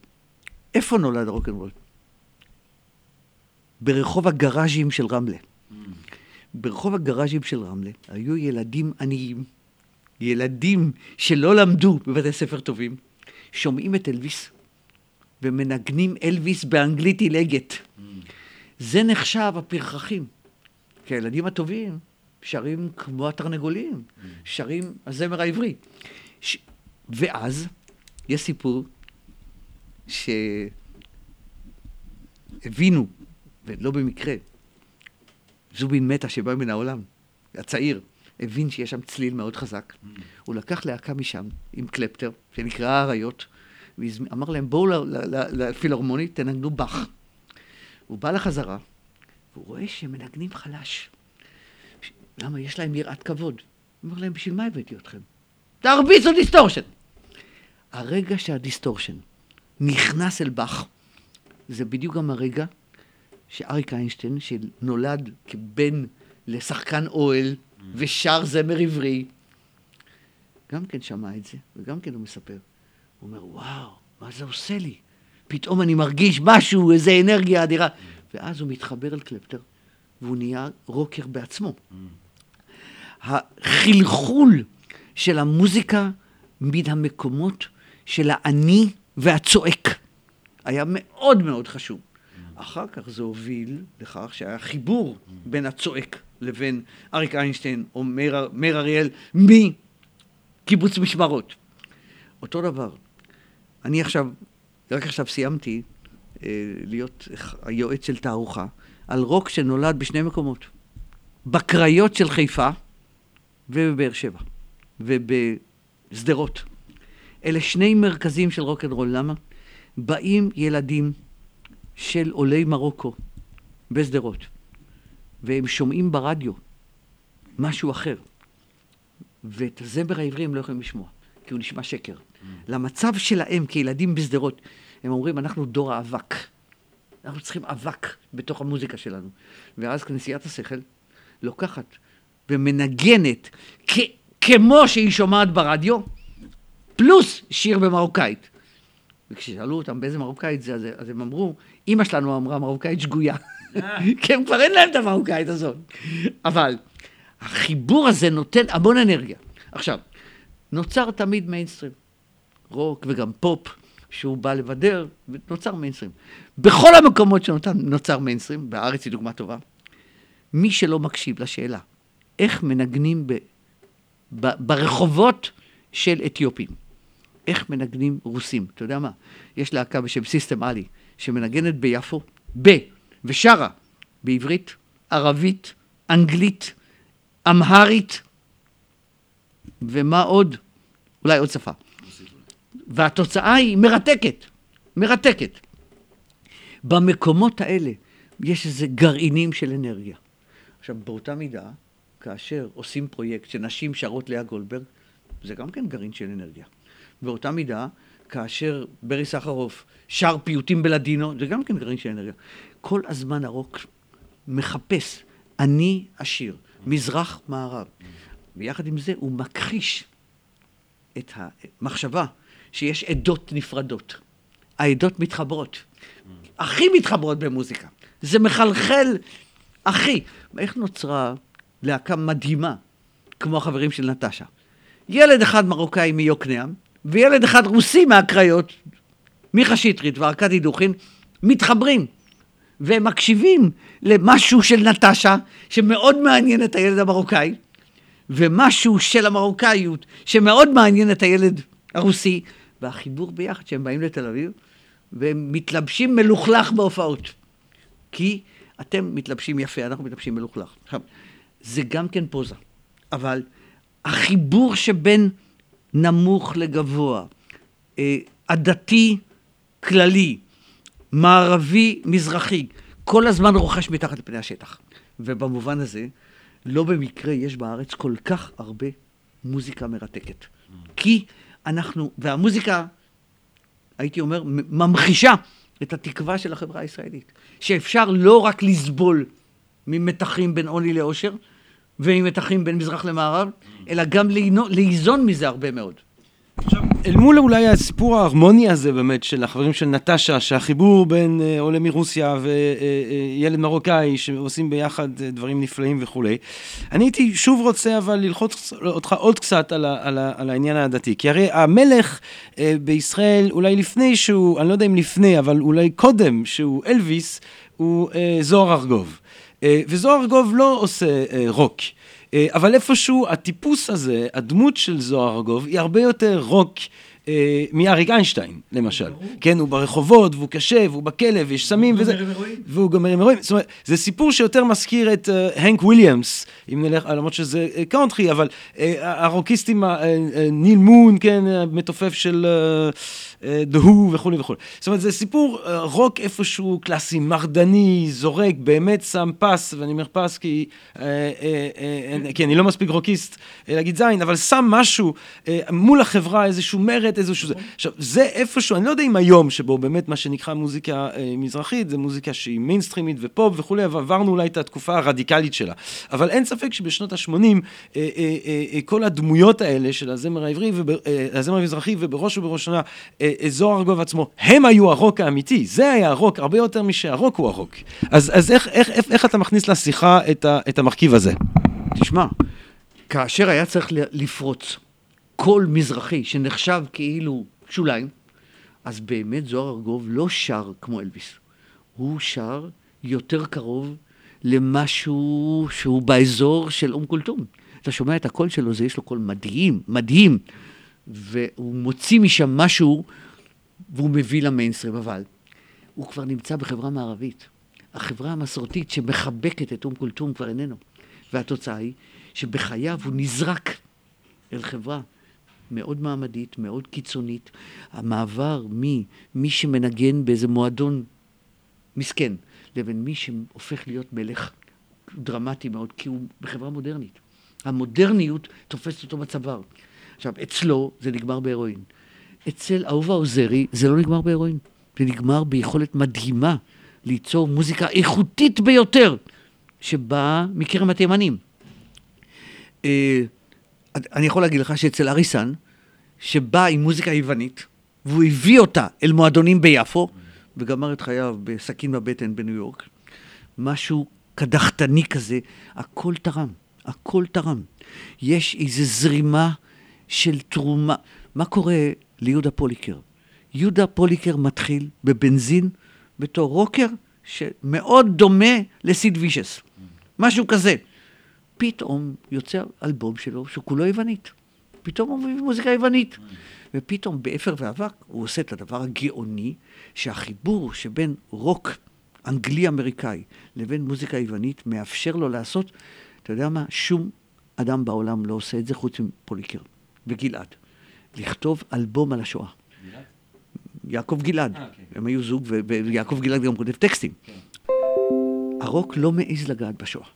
איפה נולד הרוקנרול? ברחוב הגראז'ים של רמלה. ברחוב הגראז'ים של רמלה היו ילדים עניים, ילדים שלא למדו בבתי ספר טובים, שומעים את אלוויס ומנגנים אלוויס באנגלית עילגת. זה נחשב הפרחחים. כי הילדים הטובים שרים כמו התרנגולים. שרים הזמר העברי. ש... ואז יש סיפור שהבינו, ולא במקרה, זובין מטה שבא מן העולם, הצעיר, הבין שיש שם צליל מאוד חזק. הוא לקח להקה משם עם קלפטר, שנקרא האריות, ואמר להם, בואו לפילהרמונית, תנגנו באך. הוא בא לחזרה, והוא רואה שהם מנגנים חלש. למה? יש להם יראת כבוד. הוא אומר להם, בשביל מה הבאתי אתכם? תרביצו דיסטורשן! הרגע שהדיסטורשן נכנס אל באך, זה בדיוק גם הרגע שאריק איינשטיין, שנולד כבן לשחקן אוהל ושר זמר עברי, גם כן שמע את זה, וגם כן הוא מספר. הוא אומר, וואו, מה זה עושה לי? פתאום אני מרגיש משהו, איזו אנרגיה אדירה. ואז הוא מתחבר אל קלפטר, והוא נהיה רוקר בעצמו. החלחול של המוזיקה מן המקומות של האני והצועק היה מאוד מאוד חשוב. אחר כך זה הוביל לכך שהיה חיבור בין הצועק לבין אריק איינשטיין או מאיר אריאל מקיבוץ משמרות. אותו דבר, אני עכשיו, רק עכשיו סיימתי להיות היועץ של תערוכה על רוק שנולד בשני מקומות. בקריות של חיפה ובבאר שבע ובשדרות. אלה שני מרכזים של רוק אנד רול. למה? באים ילדים של עולי מרוקו בשדרות, והם שומעים ברדיו משהו אחר, ואת הזמר העברי הם לא יכולים לשמוע, כי הוא נשמע שקר. למצב שלהם כילדים בשדרות. הם אומרים, אנחנו דור האבק. אנחנו צריכים אבק בתוך המוזיקה שלנו. ואז כנסיית השכל לוקחת ומנגנת כ- כמו שהיא שומעת ברדיו, פלוס שיר במרוקאית. וכששאלו אותם באיזה מרוקאית זה, אז, אז הם אמרו, אימא שלנו אמרה מרוקאית שגויה. כי הם כבר אין להם את המרוקאית הזאת. אבל החיבור הזה נותן המון אנרגיה. עכשיו, נוצר תמיד מיינסטרים. רוק וגם פופ, שהוא בא לבדר, נוצר מיינסטרים. בכל המקומות שנוצר מיינסטרים, בארץ היא דוגמה טובה, מי שלא מקשיב לשאלה, איך מנגנים ב, ב, ברחובות של אתיופים, איך מנגנים רוסים, אתה יודע מה? יש להקה בשם סיסטם עלי, שמנגנת ביפו, ב, ושרה, בעברית, ערבית, אנגלית, אמהרית, ומה עוד? אולי עוד שפה. והתוצאה היא מרתקת, מרתקת. במקומות האלה יש איזה גרעינים של אנרגיה. עכשיו, באותה מידה, כאשר עושים פרויקט שנשים שרות לאה גולדברג, זה גם כן גרעין של אנרגיה. באותה מידה, כאשר ברי סחרוף שר פיוטים בלדינו, זה גם כן גרעין של אנרגיה. כל הזמן הרוק מחפש, אני עשיר, מזרח מערב. ויחד עם זה הוא מכחיש את המחשבה שיש עדות נפרדות. העדות מתחברות. הכי מתחברות במוזיקה. זה מחלחל הכי. איך נוצרה להקה מדהימה, כמו החברים של נטשה? ילד אחד מרוקאי מיוקנעם, וילד אחד רוסי מהקריות, מיכה שטרית וארכדי דוכין, מתחברים. והם מקשיבים למשהו של נטשה, שמאוד מעניין את הילד המרוקאי, ומשהו של המרוקאיות, שמאוד מעניין את הילד הרוסי, והחיבור ביחד, שהם באים לתל אביב, והם מתלבשים מלוכלך בהופעות. כי אתם מתלבשים יפה, אנחנו מתלבשים מלוכלך. עכשיו, זה גם כן פוזה, אבל החיבור שבין נמוך לגבוה, אה, עדתי כללי, מערבי מזרחי, כל הזמן רוכש מתחת לפני השטח. ובמובן הזה, לא במקרה יש בארץ כל כך הרבה מוזיקה מרתקת. כי אנחנו, והמוזיקה, הייתי אומר, ממחישה את התקווה של החברה הישראלית. שאפשר לא רק לסבול ממתחים בין עוני לאושר, וממתחים בין מזרח למערב, אלא גם ליזון מזה הרבה מאוד. אל מול אולי הסיפור ההרמוני הזה באמת של החברים של נטשה, שהחיבור בין אה, עולה מרוסיה וילד אה, אה, מרוקאי שעושים ביחד אה, דברים נפלאים וכולי, אני הייתי שוב רוצה אבל ללחוץ אותך עוד קצת על, ה, על, על העניין הדתי, כי הרי המלך אה, בישראל, אולי לפני שהוא, אני לא יודע אם לפני, אבל אולי קודם שהוא אלוויס, הוא אה, זוהר ארגוב. אה, וזוהר ארגוב לא עושה אה, רוק. אה, אבל איפשהו הטיפוס הזה, הדמות של זוהר ארגוב, היא הרבה יותר רוק. אה, מאריק איינשטיין, למשל. כן, הוא ברחובות, והוא קשה, והוא בכלא, ויש סמים וזה. והוא גומר עם אירועים. זאת אומרת, זה סיפור שיותר מזכיר את הנק אה, וויליאמס, אם נלך, למרות שזה קאונטרי, אבל הרוקיסטים, ניל מון, כן, המתופף של... Uh, דהו וכולי וכולי. זאת אומרת, זה סיפור אה, רוק איפשהו קלאסי, מרדני, זורק, באמת שם פס, ואני אומר פס כי, אה, אה, אה, כי אני לא מספיק רוקיסט להגיד זין, אבל שם משהו אה, מול החברה, איזשהו מרד, איזשהו זה. עכשיו, זה איפשהו, אני לא יודע אם היום, שבו באמת מה שנקרא מוזיקה אה, מזרחית, זה מוזיקה שהיא מיינסטרימית ופופ וכולי, אבל עברנו אולי את התקופה הרדיקלית שלה. אבל אין ספק שבשנות ה-80, uh, uh, uh, כל הדמויות האלה של הזמר העברי, הזמר המזרחי, ובראש ובראשונה, זוהר ארגוב עצמו, הם היו הרוק האמיתי, זה היה הרוק הרבה יותר משהרוק הוא הרוק. אז, אז איך, איך, איך, איך אתה מכניס לשיחה את, ה, את המרכיב הזה? תשמע, כאשר היה צריך לפרוץ קול מזרחי שנחשב כאילו שוליים, אז באמת זוהר ארגוב לא שר כמו אלביס. הוא שר יותר קרוב למשהו שהוא באזור של אום כולתום. אתה שומע את הקול שלו, זה יש לו קול מדהים, מדהים. והוא מוציא משם משהו והוא מביא למיינסטרים, אבל הוא כבר נמצא בחברה מערבית. החברה המסורתית שמחבקת את אום כולתום כבר איננו. והתוצאה היא שבחייו הוא נזרק אל חברה מאוד מעמדית, מאוד קיצונית. המעבר ממי שמנגן באיזה מועדון מסכן, לבין מי שהופך להיות מלך דרמטי מאוד, כי הוא בחברה מודרנית. המודרניות תופסת אותו בצוואר. עכשיו, אצלו זה נגמר בהרואין. אצל אהובה עוזרי זה לא נגמר בהרואין. זה נגמר ביכולת מדהימה ליצור מוזיקה איכותית ביותר, שבאה מכרם התימנים. אה, אני יכול להגיד לך שאצל אריסן, שבא עם מוזיקה יוונית, והוא הביא אותה אל מועדונים ביפו, וגמר את חייו בסכין בבטן בניו יורק, משהו קדחתני כזה, הכל תרם, הכל תרם. יש איזו זרימה של תרומה. מה קורה ליהודה פוליקר? יהודה פוליקר מתחיל בבנזין בתור רוקר שמאוד דומה לסיד וישס, משהו כזה. פתאום יוצא אלבום שלו שכולו יוונית. פתאום הוא מביא מוזיקה יוונית. ופתאום באפר ואבק הוא עושה את הדבר הגאוני, שהחיבור שבין רוק אנגלי-אמריקאי לבין מוזיקה יוונית מאפשר לו לעשות, אתה יודע מה? שום אדם בעולם לא עושה את זה חוץ מפוליקר וגלעד. לכתוב אלבום על השואה. יעקב גלעד. אה, כן. הם היו זוג, ויעקב גלעד גם כותב טקסטים. כן. הרוק לא מעז לגעת בשואה.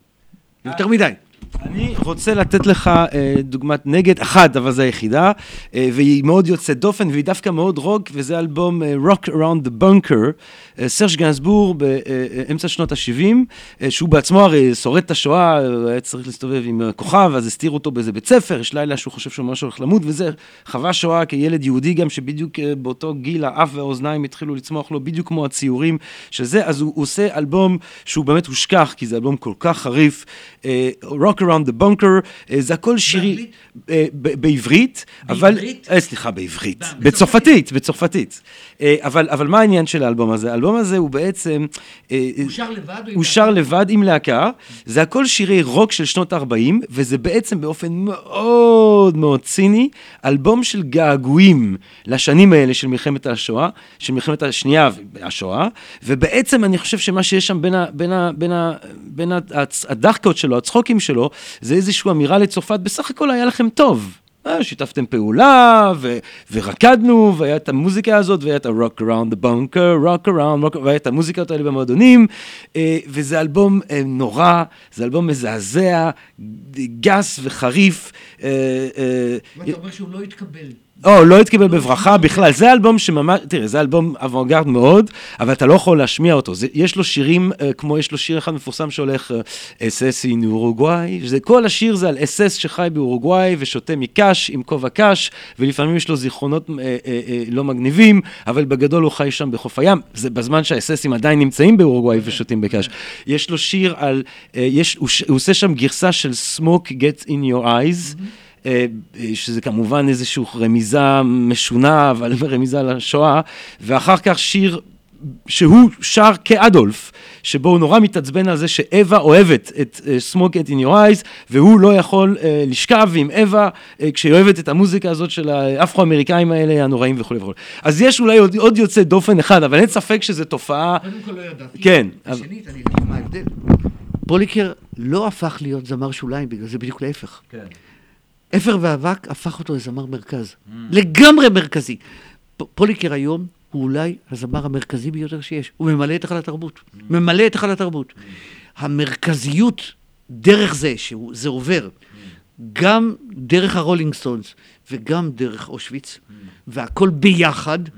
יותר מדי. אני רוצה לתת לך אה, דוגמת נגד, אחת, אבל זו היחידה, אה, והיא מאוד יוצאת דופן, והיא דווקא מאוד רוק, וזה אלבום אה, Rock Around the Bunker, אה, סרש גנסבור באמצע שנות ה-70, אה, שהוא בעצמו הרי שורד את השואה, היה צריך להסתובב עם כוכב, אז הסתירו אותו באיזה בית ספר, יש לילה שהוא חושב שהוא ממש הולך למות, וזה חווה שואה כילד יהודי גם, שבדיוק אה, באותו גיל האף והאוזניים התחילו לצמוח לו, בדיוק כמו הציורים של זה, אז הוא, הוא עושה אלבום שהוא באמת הושכח, כי זה אלבום כל כך חריף, אה, Rock Around the Bunker, אה, זה הכל שירי... אה, בעברית, אבל... בעברית? סליחה, בעברית. בצרפתית, בצרפתית. אבל מה העניין של האלבום הזה? האלבום הזה הוא בעצם... הוא שר לבד? הוא שר לבד עם להקה. זה הכל שירי רוק של שנות ה-40, וזה בעצם באופן מאוד מאוד ציני, אלבום של געגועים לשנים האלה של מלחמת השואה, של מלחמת השנייה, השואה, ובעצם אני חושב שמה שיש שם בין הדחקות שלו, הצחוקים שלו, זה איזושהי אמירה לצרפת, בסך הכל היה לכם טוב. אה, שיתפתם פעולה, ו- ורקדנו, והיה את המוזיקה הזאת, והיה את ה-Rock Around the Bunker, Rock Around, rock, והיה את המוזיקות האלה במועדונים, אה, וזה אלבום אה, נורא, זה אלבום מזעזע, גס וחריף. ואתה אומר שהוא לא התקבל. או, לא התקבל בברכה בכלל. זה אלבום שממש, תראה, זה אלבום אבורגרד מאוד, אבל אתה לא יכול להשמיע אותו. זה, יש לו שירים, uh, כמו יש לו שיר אחד מפורסם שהולך אס אין אורוגוואי, כל השיר זה על אס אס שחי באורוגוואי ושותה מקש עם כובע קש, ולפעמים יש לו זיכרונות uh, uh, uh, לא מגניבים, אבל בגדול הוא חי שם בחוף הים. זה בזמן שהאס-אסים עדיין נמצאים באורוגוואי ושותים בקש. יש לו שיר על, uh, יש, הוא, הוא עושה שם גרסה של Smoke Get in Your Eyes. Mm-hmm. אה, שזה כמובן איזושהי רמיזה משונה, אבל רמיזה לשואה, ואחר כך שיר שהוא שר כאדולף, שבו הוא נורא מתעצבן על זה שאווה אוהבת את uh, Smoke It in Your Eyes, והוא לא יכול uh, לשכב עם אווה uh, כשהיא אוהבת את המוזיקה הזאת של האפרו-אמריקאים האלה הנוראים וכולי וכולי. אז יש אולי עוד, עוד יוצא דופן אחד, אבל אין ספק שזו תופעה... קודם כל לא ידעתי. כן. שנית, אני אגיד מה ההבדל. פוליקר לא הפך להיות זמר שוליים, בגלל זה בדיוק להפך. כן. אפר ואבק הפך אותו לזמר מרכז. מממ. לגמרי מרכזי. פוליקר היום הוא אולי הזמר המרכזי ביותר שיש. הוא ממלא את היכל התרבות. מממ. ממלא את היכל התרבות. מממ. המרכזיות דרך זה, שזה עובר, מממ. גם דרך הרולינג סטונס וגם דרך אושוויץ, מממ. והכל ביחד, מממ.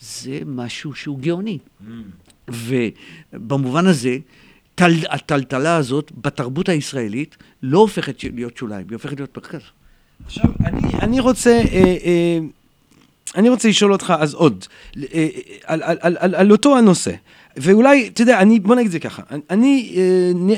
זה משהו שהוא גאוני. מממ. ובמובן הזה, טל, הטלטלה הזאת בתרבות הישראלית לא הופכת להיות שוליים, היא הופכת להיות מרכז. עכשיו, אני, אני רוצה... אה, אה, אני רוצה לשאול אותך אז עוד, אה, על, על, על, על, על אותו הנושא. ואולי, אתה יודע, אני, בוא נגיד את זה ככה, אני,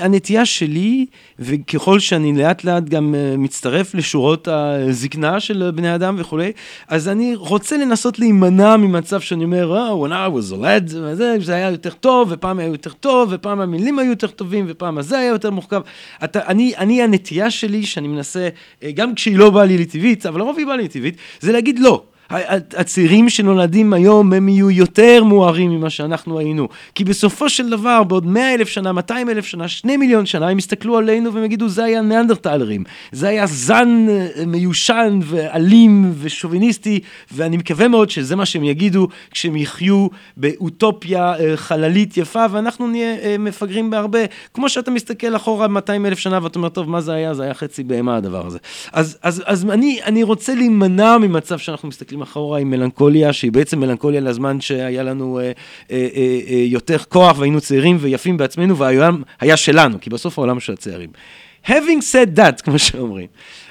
הנטייה שלי, וככל שאני לאט לאט גם מצטרף לשורות הזקנה של בני אדם וכולי, אז אני רוצה לנסות להימנע ממצב שאני אומר, oh, when I was a lad, וזה, זה היה יותר טוב, ופעם היה יותר טוב, ופעם המילים היו יותר טובים, ופעם הזה היה יותר מורכב. אתה, אני, אני, הנטייה שלי, שאני מנסה, גם כשהיא לא באה לי לטבעית, אבל לרוב היא באה לי לטבעית, זה להגיד לא. הצעירים שנולדים היום הם יהיו יותר מוארים ממה שאנחנו היינו. כי בסופו של דבר, בעוד 100 אלף שנה, 200 אלף שנה, 2 מיליון שנה, הם יסתכלו עלינו והם יגידו, זה היה ניאנדרטלרים. זה היה זן אה, מיושן ואלים ושוביניסטי, ואני מקווה מאוד שזה מה שהם יגידו כשהם יחיו באוטופיה אה, חללית יפה, ואנחנו נהיה אה, מפגרים בהרבה. כמו שאתה מסתכל אחורה 200 אלף שנה ואתה אומר, טוב, מה זה היה? זה היה חצי בהמה הדבר הזה. אז, אז, אז אני, אני רוצה להימנע ממצב שאנחנו מסתכלים מסתכלים אחורה עם מלנכוליה, שהיא בעצם מלנכוליה לזמן שהיה לנו אה, אה, אה, אה, יותר כוח והיינו צעירים ויפים בעצמנו, והעולם היה שלנו, כי בסוף העולם של הצעירים. Having said that, כמו שאומרים,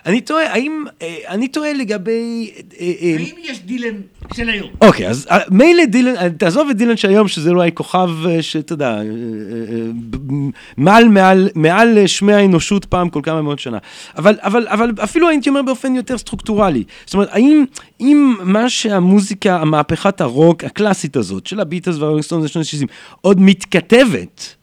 אני תוהה, האם, אה, אני תוהה לגבי... אה, אה, האם יש דילן של היום? אוקיי, אז מילא דילן, תעזוב את דילן של היום, שזה אולי כוכב אה, שאתה יודע, מעל, מעל, מעל שמי האנושות פעם כל כמה מאות שנה. אבל, אבל, אבל אפילו הייתי אומר באופן יותר סטרוקטורלי. זאת אומרת, האם אם מה שהמוזיקה, המהפכת הרוק הקלאסית הזאת, של הביטלס והרולינג שנות ה-60, עוד מתכתבת,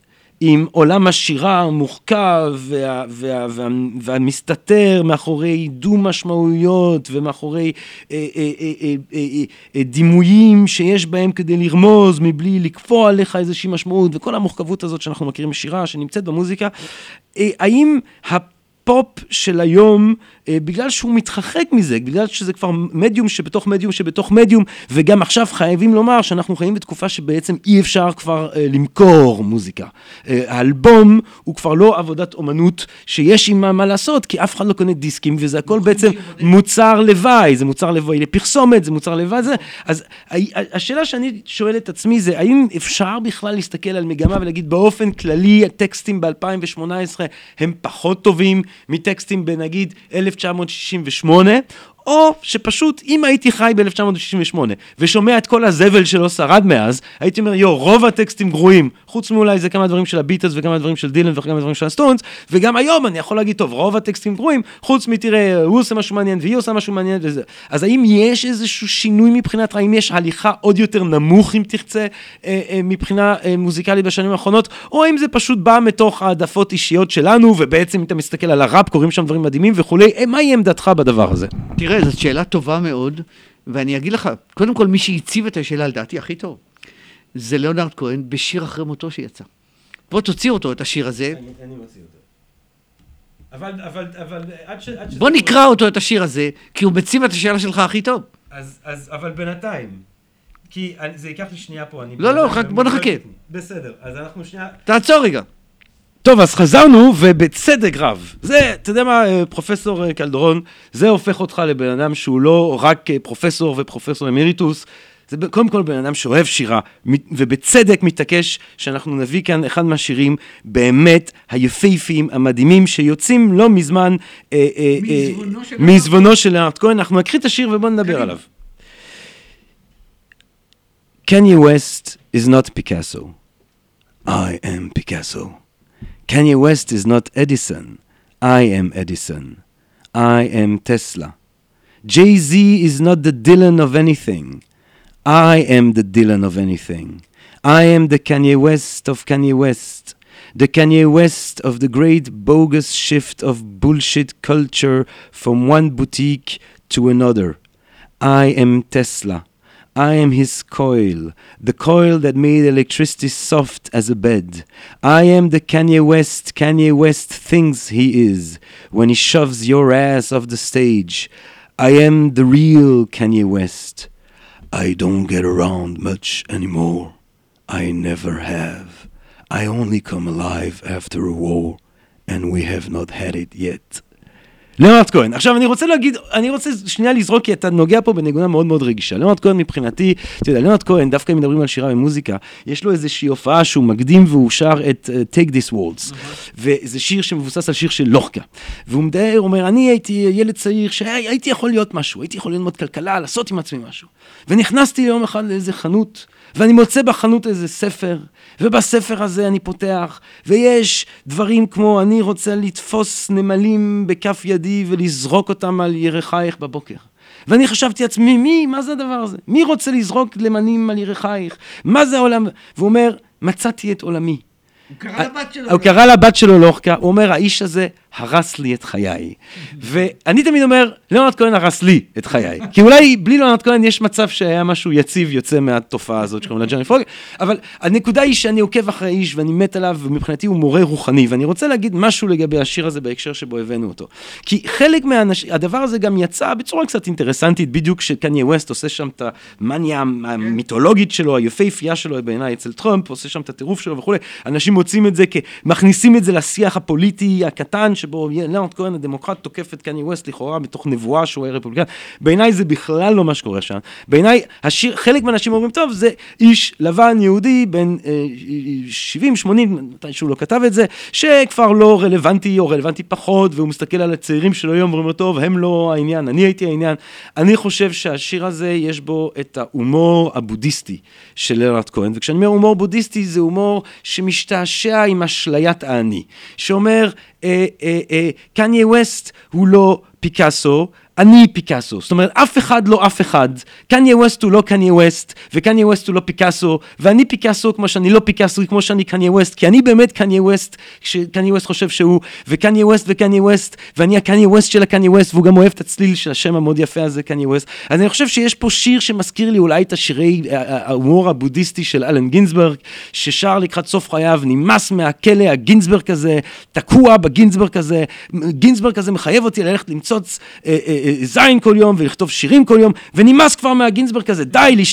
עם עולם השירה המוחכב וה, וה, וה, והמסתתר מאחורי דו משמעויות ומאחורי אה, אה, אה, אה, אה, אה, דימויים שיש בהם כדי לרמוז מבלי לכפוע עליך איזושהי משמעות וכל המורכבות הזאת שאנחנו מכירים בשירה שנמצאת במוזיקה, אה, האם הפופ של היום אה, בגלל שהוא מתרחק מזה, בגלל שזה כבר מדיום שבתוך מדיום שבתוך מדיום, וגם עכשיו חייבים לומר שאנחנו חיים בתקופה שבעצם אי אפשר כבר אה, למכור מוזיקה. אה, האלבום הוא כבר לא עבודת אומנות שיש עימה מה לעשות, כי אף אחד לא קונה דיסקים, וזה הכל בעצם מוצר לוואי, זה מוצר לוואי לפרסומת, זה מוצר לוואי זה. אז ה- ה- השאלה שאני שואל את עצמי זה, האם אפשר בכלל להסתכל על מגמה ולהגיד באופן כללי, הטקסטים ב-2018 הם פחות טובים מטקסטים בנגיד 1968, או שפשוט, אם הייתי חי ב-1968 ושומע את כל הזבל שלא שרד מאז, הייתי אומר, יו, רוב הטקסטים גרועים, חוץ מאולי זה כמה דברים של הביטלס וכמה דברים של דילן וכמה דברים של הסטונס, וגם היום אני יכול להגיד, טוב, רוב הטקסטים גרועים, חוץ מתראה, הוא עושה משהו מעניין והיא עושה משהו מעניין וזה. אז האם יש איזשהו שינוי מבחינת, האם יש הליכה עוד יותר נמוך, אם תרצה, אה, אה, מבחינה אה, מוזיקלית בשנים האחרונות, או האם זה פשוט בא מתוך העדפות אישיות שלנו, ובעצם אם אתה מסתכל על הראפ, קורים שם דברים מדהימים וכולי, מהי עמדתך בדבר הזה? זאת שאלה טובה מאוד, ואני אגיד לך, קודם כל, מי שהציב את השאלה, לדעתי, הכי טוב, זה ליאונרד כהן בשיר אחרי מותו שיצא. בוא תוציא אותו, את השיר הזה, אני מוציא אותו. אבל, אבל, אבל, עד ש... עד בוא נקרא אותו, את השיר הזה, כי הוא מציב את השאלה שלך הכי טוב. אז, אז, אבל בינתיים, כי אני, זה ייקח לי שנייה פה, אני... לא, לא, בוא נחכה. בסדר, אז אנחנו שנייה... תעצור רגע. טוב, אז חזרנו, ובצדק רב. זה, אתה יודע מה, אה, פרופסור אה, קלדרון, זה הופך אותך לבן אדם שהוא לא רק אה, פרופסור ופרופסור אמיריטוס, זה קודם כל בן אדם שאוהב שירה, ובצדק מתעקש שאנחנו נביא כאן אחד מהשירים באמת היפהפיים, המדהימים, שיוצאים לא מזמן... מעיזבונו של לארט כהן. אנחנו נקריא את השיר ובואו נדבר קדימה. עליו. Kanye West is not Picasso. I am Picasso. Kanye West is not Edison. I am Edison. I am Tesla. Jay Z is not the Dylan of anything. I am the Dylan of anything. I am the Kanye West of Kanye West. The Kanye West of the great bogus shift of bullshit culture from one boutique to another. I am Tesla. I am his coil, the coil that made electricity soft as a bed. I am the Kanye West Kanye West thinks he is when he shoves your ass off the stage. I am the real Kanye West. I don't get around much anymore. I never have. I only come alive after a war, and we have not had it yet. ליאונרד כהן. עכשיו אני רוצה להגיד, אני רוצה שנייה לזרוק, כי אתה נוגע פה בנקודה מאוד מאוד רגישה. ליאונרד כהן מבחינתי, אתה יודע, ליאונרד כהן, דווקא אם מדברים על שירה ומוזיקה, יש לו איזושהי הופעה שהוא מקדים והוא שר את uh, Take This Waltz. וזה שיר שמבוסס על שיר של לוחקה. והוא הוא אומר, אני הייתי ילד צעיר שהייתי יכול להיות משהו, הייתי יכול ללמוד כלכלה, לעשות עם עצמי משהו. ונכנסתי יום אחד לאיזה חנות, ואני מוצא בחנות איזה ספר, ובספר הזה אני פותח, ויש דברים כמו אני רוצה לתפוס נמלים בכף ידי ולזרוק אותם על ירכייך בבוקר. ואני חשבתי לעצמי, מי, מה זה הדבר הזה? מי רוצה לזרוק למנים על ירכייך? מה זה העולם? והוא אומר, מצאתי את עולמי. הוא קרא לבת שלו. הוא קרא לבת שלו לוחקה, הוא אומר, האיש הזה הרס לי את חיי. ואני תמיד אומר, ליאונרד כהן הרס לי את חיי. כי אולי בלי ליאונרד כהן יש מצב שהיה משהו יציב יוצא מהתופעה הזאת שקוראים לה ג'רמי פוגל, אבל הנקודה היא שאני עוקב אחרי האיש ואני מת עליו, ומבחינתי הוא מורה רוחני, ואני רוצה להגיד משהו לגבי השיר הזה בהקשר שבו הבאנו אותו. כי חלק מהאנשים, הדבר הזה גם יצא בצורה קצת אינטרסנטית, בדיוק כשקניה ווסט עושה שם את המאניה המיתולוגית שלו, היפהפייה שלו בעיניי אצל טראמפ, עושה שם את הטירוף שלו וכולי, אנשים מוצאים את זה, מכניסים את זה לשיח הפוליטי הקטן שבו לאונרד כהן הדמוקרט תוקף את קניה ווסט לכאורה בתוך נבואה שהוא היה רפובליקן. בעיניי זה בכלל לא מה שקורה שם. בעיניי, השיר, חלק מהאנשים אומרים, טוב, זה איש לבן יהודי בן אה, 70, 80, מתי שהוא לא כתב את זה, שכבר לא רלוונטי או רלוונטי פחות, והוא מסתכל על הצעירים שלו היום ואומרים לו, טוב, הם לא העניין, אני הייתי העניין. אני חושב שהשיר הזה, יש בו את ההומור הבודהיסטי של לאונרד כהן, וכשאני אומר הומור בודהיסטי, זה הומור שמשתעשע עם אשליית האני, שאומר, אה, אה, אה, קניה ווסט הוא לא פיקאסו, אני פיקאסו, זאת אומרת אף אחד לא אף אחד, קניה ווסט הוא לא קניה ווסט, וקניה ווסט הוא לא פיקאסו, ואני פיקאסו כמו שאני לא פיקאסו, כמו שאני קניה ווסט, כי אני באמת קניה ווסט, שקניה ווסט חושב שהוא, וקניה ווסט וקניה ווסט, ואני הקניה ווסט של הקניה ווסט, והוא גם אוהב את הצליל של השם המאוד יפה הזה, קניה ווסט, אז אני חושב שיש פה שיר שמזכיר לי אולי את השירי ההומור הבודהיסטי של אלן גינזברג, ששר לקראת סוף חייו, נמאס מהכלא הגינזברג הזה, תקוע בגינזברג הזה, גינזברג הזה מחייב אותי ללכת למצוץ אה, אה, זין כל יום ולכתוב שירים כל יום, ונמאס כבר מהגינזברג הזה, די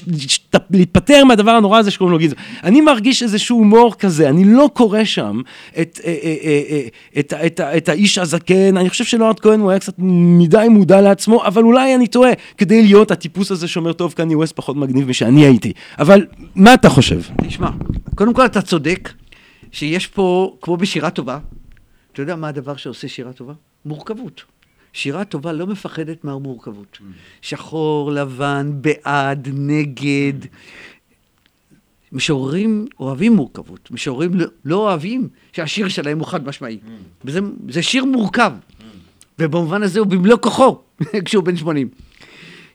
להתפטר מהדבר הנורא הזה שקוראים לו גינזברג. אני מרגיש איזשהו הומור כזה, אני לא קורא שם את, אה, אה, אה, האיש הזקן, אני חושב שלארד כהן הוא היה קצת מדי מודע לעצמו, אבל אולי אני טועה, כדי להיות הטיפוס הזה שאומר, טוב, קני ווסט פחות מגניב משאני הייתי. אבל מה אתה חושב? תשמע, קודם כל אתה צודק שיש פה, כמו בשירה טובה, אתה יודע מה הדבר שעושה שירה טובה? מורכבות. שירה טובה לא מפחדת מהמורכבות. שחור, לבן, בעד, נגד. משוררים אוהבים מורכבות, משוררים לא, לא אוהבים שהשיר שלהם הוא חד משמעי. וזה זה שיר מורכב, ובמובן הזה הוא במלוא כוחו כשהוא בן 80.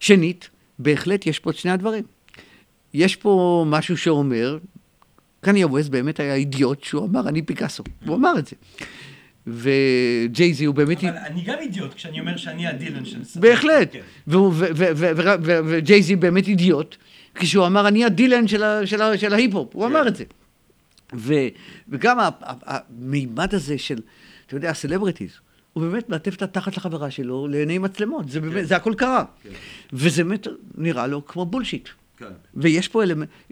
שנית, בהחלט יש פה את שני הדברים. יש פה משהו שאומר, קניה ווסט באמת היה אידיוט שהוא אמר, אני פיקאסו. הוא אמר את זה. וג'ייזי הוא באמת... אבל אני גם אידיוט כשאני אומר שאני הדילן של... בהחלט. כן. וג'ייזי באמת אידיוט, כשהוא אמר אני הדילן של ההיפ-הופ, הוא אמר כן. את זה. וגם המימד הזה של, אתה יודע, הסלבריטיז, הוא באמת מלטף את התחת לחברה שלו לעיני מצלמות, זה באמת, כן. זה הכל קרה. וזה באמת נראה לו כמו בולשיט. ויש פה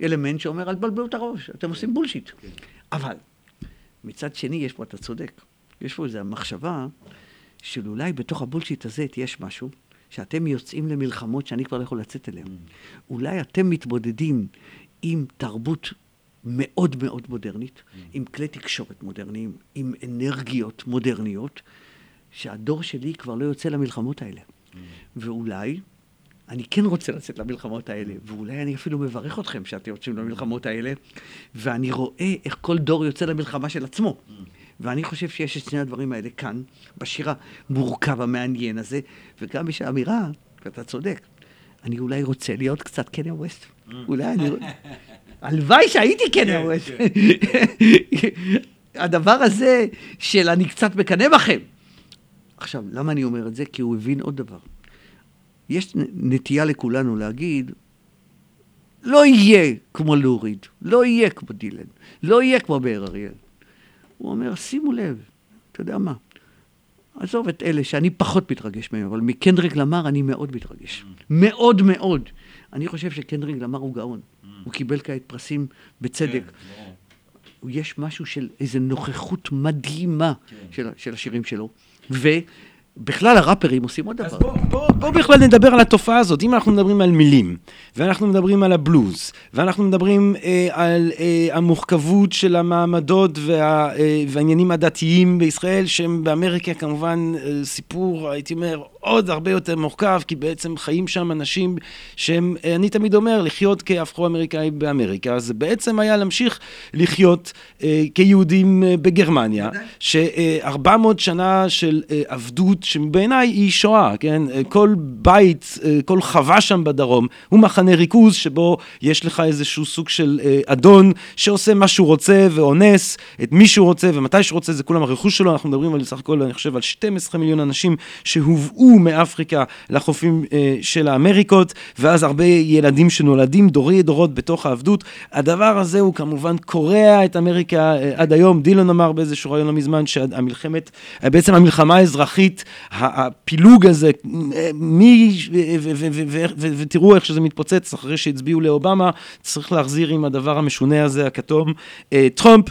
אלמנט שאומר, אל תבלבלו את הראש, אתם עושים בולשיט. אבל, מצד שני, יש פה, אתה צודק, יש פה איזו מחשבה של אולי בתוך הבולשיט הזה יש משהו, שאתם יוצאים למלחמות שאני כבר לא יכול לצאת אליהן. Mm. אולי אתם מתמודדים עם תרבות מאוד מאוד מודרנית, mm. עם כלי תקשורת מודרניים, עם אנרגיות מודרניות, שהדור שלי כבר לא יוצא למלחמות האלה. Mm. ואולי אני כן רוצה לצאת למלחמות האלה, ואולי אני אפילו מברך אתכם שאתם יוצאים למלחמות האלה, ואני רואה איך כל דור יוצא למלחמה של עצמו. ואני חושב שיש את שני הדברים האלה כאן, בשיר המורכב המעניין הזה, וגם יש האמירה, ואתה צודק, אני אולי רוצה להיות קצת קניה ווסט. אולי אני... הלוואי שהייתי קניה כן, ווסט. כן. הדבר הזה של אני קצת מקנא בכם. עכשיו, למה אני אומר את זה? כי הוא הבין עוד דבר. יש נטייה לכולנו להגיד, לא יהיה כמו לוריד, לא יהיה כמו דילן, לא יהיה כמו באר אריאל. הוא אומר, שימו לב, אתה יודע מה, עזוב את אלה שאני פחות מתרגש מהם, אבל מקנדריק למר אני מאוד מתרגש. מאוד מאוד. אני חושב שקנדריק למר הוא גאון. הוא קיבל כעת פרסים בצדק. כן, יש משהו של איזו נוכחות מדהימה כן. של השירים שלו. בכלל הראפרים עושים עוד דבר. אז בוא, בוא, בוא בכלל נדבר על התופעה הזאת. אם אנחנו מדברים על מילים, ואנחנו מדברים על הבלוז, ואנחנו מדברים אה, על אה, המורכבות של המעמדות וה, אה, והעניינים הדתיים בישראל, שהם באמריקה כמובן אה, סיפור, הייתי אומר, עוד הרבה יותר מורכב, כי בעצם חיים שם אנשים שהם, אה, אני תמיד אומר, לחיות כאפרו-אמריקאי באמריקה, זה בעצם היה להמשיך לחיות אה, כיהודים אה, בגרמניה, ש-400 אה, שנה של אה, עבדות, שבעיניי היא שואה, כן? אה, כל בית, אה, כל חווה שם בדרום, הוא מחנה ריכוז שבו יש לך איזשהו סוג של אה, אדון שעושה מה שהוא רוצה ואונס את מי שהוא רוצה ומתי שהוא רוצה, זה כולם הרכוש שלו, אנחנו מדברים על סך הכל, אני חושב, על 12 מיליון אנשים שהובאו מאפריקה לחופים אה, של האמריקות, ואז הרבה ילדים שנולדים דורי דורות בתוך העבדות. הדבר הזה הוא כמובן קורע את אמריקה אה, עד היום. דילון אמר באיזשהו רעיון לא מזמן שהמלחמת, אה, בעצם המלחמה האזרחית, הפילוג הזה, אה, מי, ותראו איך שזה מתפוצץ אחרי שהצביעו לאובמה, צריך להחזיר עם הדבר המשונה הזה, הכתום, אה, טראמפ.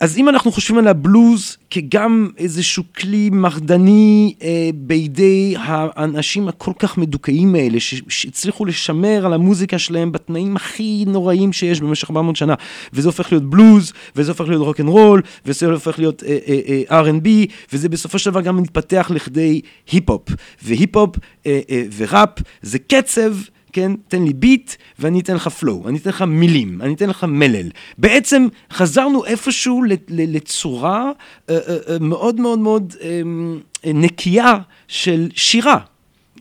אז אם אנחנו חושבים על הבלוז כגם איזשהו כלי מרדני אה, בידי האנשים הכל כך מדוכאים האלה, שהצליחו לשמר על המוזיקה שלהם בתנאים הכי נוראים שיש במשך 400 שנה, וזה הופך להיות בלוז, וזה הופך להיות רוק אנד רול, וזה הופך להיות אה, אה, אה, R&B, וזה בסופו של דבר גם מתפתח לכדי היפ-הופ. והיפ-הופ אה, אה, וראפ זה קצב. כן, תן לי ביט ואני אתן לך פלואו, אני אתן לך מילים, אני אתן לך מלל. בעצם חזרנו איפשהו לצורה אה, אה, אה, מאוד מאוד מאוד נקייה של שירה.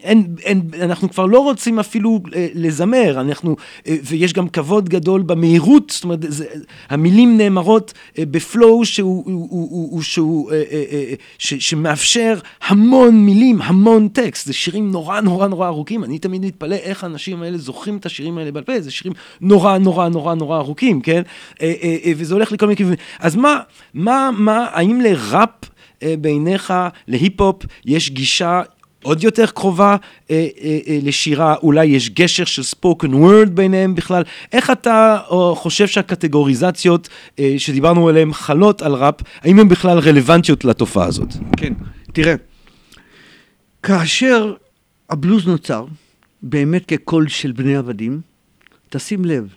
אין, אין, אנחנו כבר לא רוצים אפילו אה, לזמר, אנחנו, אה, ויש גם כבוד גדול במהירות, זאת אומרת, זה, המילים נאמרות אה, בפלואו שהוא, הוא, הוא, הוא, שהוא, אה, אה, אה, ש, שמאפשר המון מילים, המון טקסט, זה שירים נורא נורא נורא ארוכים, אני תמיד מתפלא איך האנשים האלה זוכרים את השירים האלה בעל פה, זה שירים נורא נורא נורא נורא ארוכים, כן? אה, אה, אה, וזה הולך לכל מיני כיוונים. אז מה, מה, מה, האם לראפ אה, בעיניך, להיפ-הופ, יש גישה עוד יותר קרובה אה, אה, אה, לשירה, אולי יש גשר של ספוקן וורד ביניהם בכלל. איך אתה או, חושב שהקטגוריזציות אה, שדיברנו עליהן חלות על ראפ, האם הן בכלל רלוונטיות לתופעה הזאת? כן, תראה, כאשר הבלוז נוצר, באמת כקול של בני עבדים, תשים לב,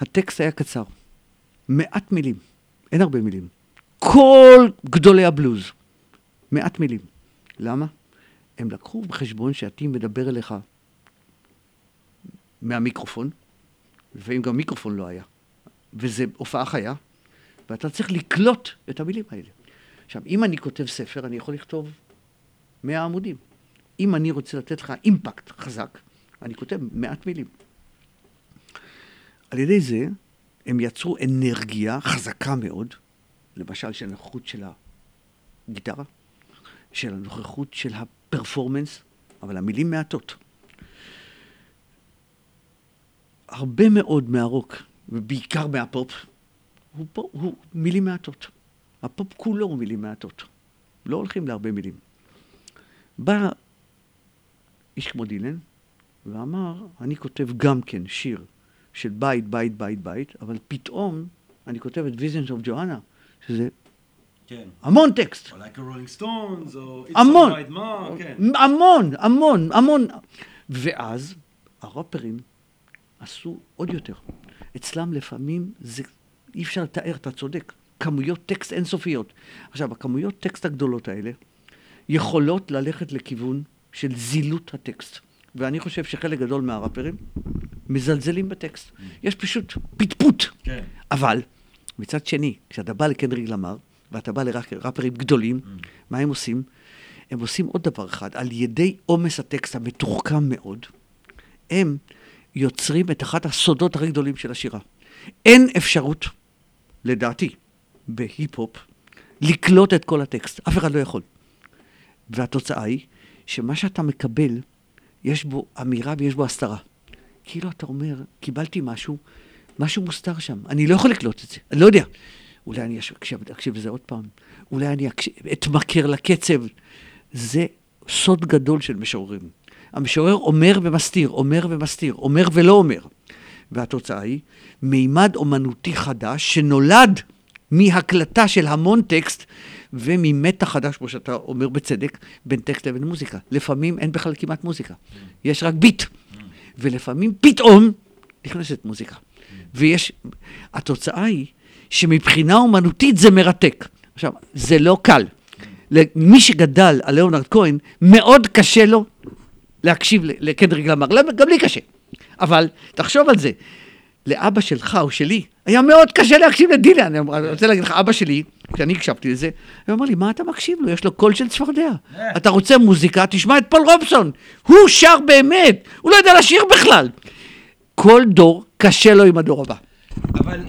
הטקסט היה קצר, מעט מילים, אין הרבה מילים. כל גדולי הבלוז, מעט מילים. למה? הם לקחו בחשבון שעתי מדבר אליך מהמיקרופון, לפעמים גם מיקרופון לא היה, וזו הופעה חיה, ואתה צריך לקלוט את המילים האלה. עכשיו, אם אני כותב ספר, אני יכול לכתוב 100 עמודים. אם אני רוצה לתת לך אימפקט חזק, אני כותב מעט מילים. על ידי זה, הם יצרו אנרגיה חזקה מאוד, למשל של הנוכחות של הגיטרה, של הנוכחות של הפרפורמנס, אבל המילים מעטות. הרבה מאוד מהרוק, ובעיקר מהפופ, הוא, פה, הוא מילים מעטות. הפופ כולו הוא מילים מעטות. לא הולכים להרבה מילים. בא איש כמו דילן ואמר, אני כותב גם כן שיר של בית, בית, בית, בית, אבל פתאום אני כותב את Visions of Johanna, שזה כן. המון טקסט. או like a Rolling Stones, או It's המון. כן. המון, המון, המון. ואז הרופרים עשו עוד יותר. אצלם לפעמים זה, אי אפשר לתאר, אתה צודק, כמויות טקסט אינסופיות. עכשיו, הכמויות טקסט הגדולות האלה יכולות ללכת לכיוון של זילות הטקסט. ואני חושב שחלק גדול מהראפרים מזלזלים בטקסט. Mm. יש פשוט פטפוט. כן. אבל, מצד שני, כשאתה בא לקנדריק למר, ואתה בא לראפרים גדולים, mm. מה הם עושים? הם עושים עוד דבר אחד, על ידי עומס הטקסט המתוחכם מאוד, הם יוצרים את אחת הסודות הכי גדולים של השירה. אין אפשרות, לדעתי, בהיפ-הופ, לקלוט את כל הטקסט. אף אחד לא יכול. והתוצאה היא שמה שאתה מקבל, יש בו אמירה ויש בו הסתרה. כאילו אתה אומר, קיבלתי משהו, משהו מוסתר שם, אני לא יכול לקלוט את זה, אני לא יודע. אולי אני אקשיב, אקשיב לזה עוד פעם, אולי אני אקשיב, אתמכר לקצב. זה סוד גדול של משוררים. המשורר אומר ומסתיר, אומר ומסתיר, אומר ולא אומר. והתוצאה היא מימד אומנותי חדש שנולד מהקלטה של המון טקסט וממתח חדש, כמו שאתה אומר בצדק, בין טקסט לבין מוזיקה. לפעמים אין בכלל כמעט מוזיקה, יש רק ביט. ולפעמים פתאום נכנסת מוזיקה. ויש, התוצאה היא שמבחינה אומנותית זה מרתק. עכשיו, זה לא קל. למי שגדל על ליאונרד כהן, מאוד קשה לו להקשיב לקנדריק למר. גם לי קשה. אבל תחשוב על זה. לאבא שלך או שלי, היה מאוד קשה להקשיב לדילן. אני רוצה להגיד לך, אבא שלי, כשאני הקשבתי לזה, הוא אמר לי, מה אתה מקשיב לו? יש לו קול של צפרדע. אתה רוצה מוזיקה? תשמע את פול רובסון. הוא שר באמת, הוא לא יודע לשיר בכלל. כל דור קשה לו עם הדור הבא. אבל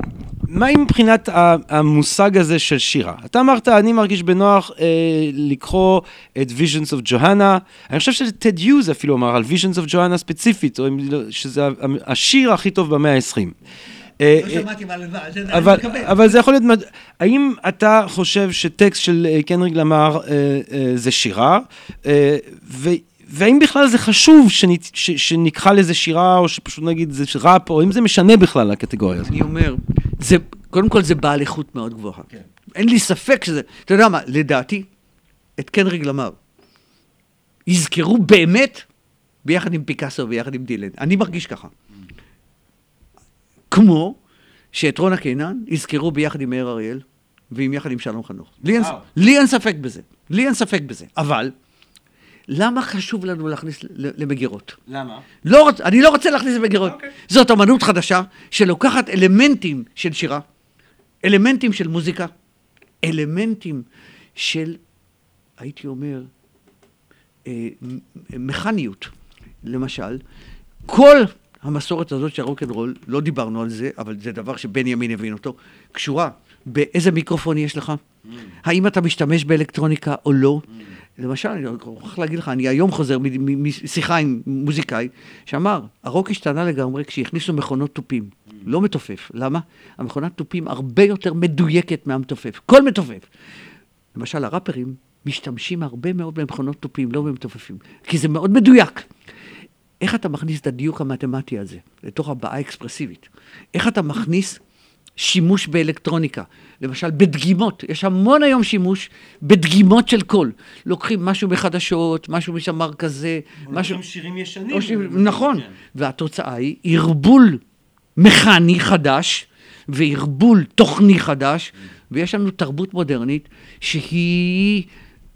מה עם מבחינת המושג הזה של שירה? אתה אמרת, אני מרגיש בנוח אה, לקרוא את Visions of Johanna, אני חושב שטד יוז אפילו אמר על Visions of Johanna ספציפית, או לא, שזה השיר הכי טוב במאה ה-20. אה, לא מה אבל, אבל זה יכול להיות, האם אתה חושב שטקסט של אה, קנריק למר אה, זה שירה, והאם בכלל זה חשוב שנקרא לזה שירה, או שפשוט נגיד זה ראפ, או אם זה משנה בכלל הקטגוריה הזאת? אני אומר, זה קודם כל זה בעל איכות מאוד גבוהה. כן. אין לי ספק שזה... אתה יודע מה, לדעתי, את קנריג למר, יזכרו באמת ביחד עם פיקאסו ויחד עם דילן. אני מרגיש ככה. כמו שאת רונה קינן יזכרו ביחד עם מאיר אריאל ועם יחד עם שלום חנוך. לי אין. לי אין ספק בזה. לי אין ספק בזה. אבל, למה חשוב לנו להכניס למגירות? למה? לא, אני לא רוצה להכניס למגירות. אוקיי. זאת אמנות חדשה שלוקחת אלמנטים של שירה, אלמנטים של מוזיקה, אלמנטים של, הייתי אומר, אה, מכניות. למשל, כל המסורת הזאת של הרוקנרול, לא דיברנו על זה, אבל זה דבר שבנימין הבין אותו, קשורה באיזה מיקרופון יש לך, האם אתה משתמש באלקטרוניקה או לא. למשל, אני מוכרח להגיד לך, אני היום חוזר משיחה עם מוזיקאי, שאמר, הרוק השתנה לגמרי כשהכניסו מכונות תופים, לא מתופף. למה? המכונת תופים הרבה יותר מדויקת מהמתופף, כל מתופף. למשל, הראפרים משתמשים הרבה מאוד במכונות תופים, לא במתופפים, כי זה מאוד מדויק. איך אתה מכניס את הדיוק המתמטי הזה לתוך הבעה אקספרסיבית? איך אתה מכניס שימוש באלקטרוניקה? למשל, בדגימות. יש המון היום שימוש בדגימות של קול. לוקחים משהו מחדשות, משהו משמר כזה, משהו... שירים ישנים. או ש... נכון. והתוצאה היא ערבול מכני חדש וערבול תוכני חדש, ויש לנו תרבות מודרנית שהיא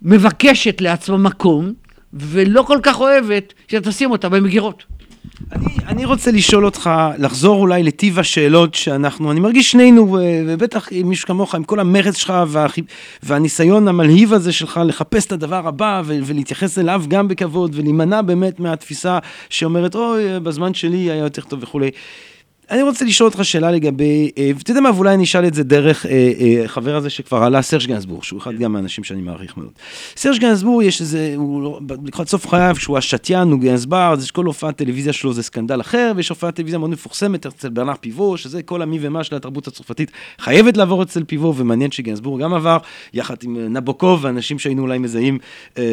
מבקשת לעצמה מקום, ולא כל כך אוהבת שתשים אותה במגירות. אני, אני רוצה לשאול אותך, לחזור אולי לטיב השאלות שאנחנו, אני מרגיש שנינו, ו- ובטח עם מישהו כמוך, עם כל המרץ שלך והחי, והניסיון המלהיב הזה שלך לחפש את הדבר הבא ו- ולהתייחס אליו גם בכבוד ולהימנע באמת מהתפיסה שאומרת, אוי, בזמן שלי היה יותר טוב וכולי. אני רוצה לשאול אותך שאלה לגבי, אה, ואתה יודע מה, ואולי אני אשאל את זה דרך אה, אה, חבר הזה שכבר עלה, סרש גנסבורג, שהוא אחד גם מהאנשים שאני מעריך מאוד. סרש גנסבורג, יש איזה, הוא לא- לקראת סוף חייו, כשהוא השתיין, הוא גנסבר, אז כל הופעת טלוויזיה שלו זה סקנדל אחר, ויש הופעת טלוויזיה מאוד מפורסמת אצל ברנר פיבו, שזה כל המי ומה של התרבות הצרפתית, חייבת לעבור אצל פיבו, ומעניין שגנסבורג גם עבר, יחד עם נבוקוב, ואנשים שהיינו אולי מזהים,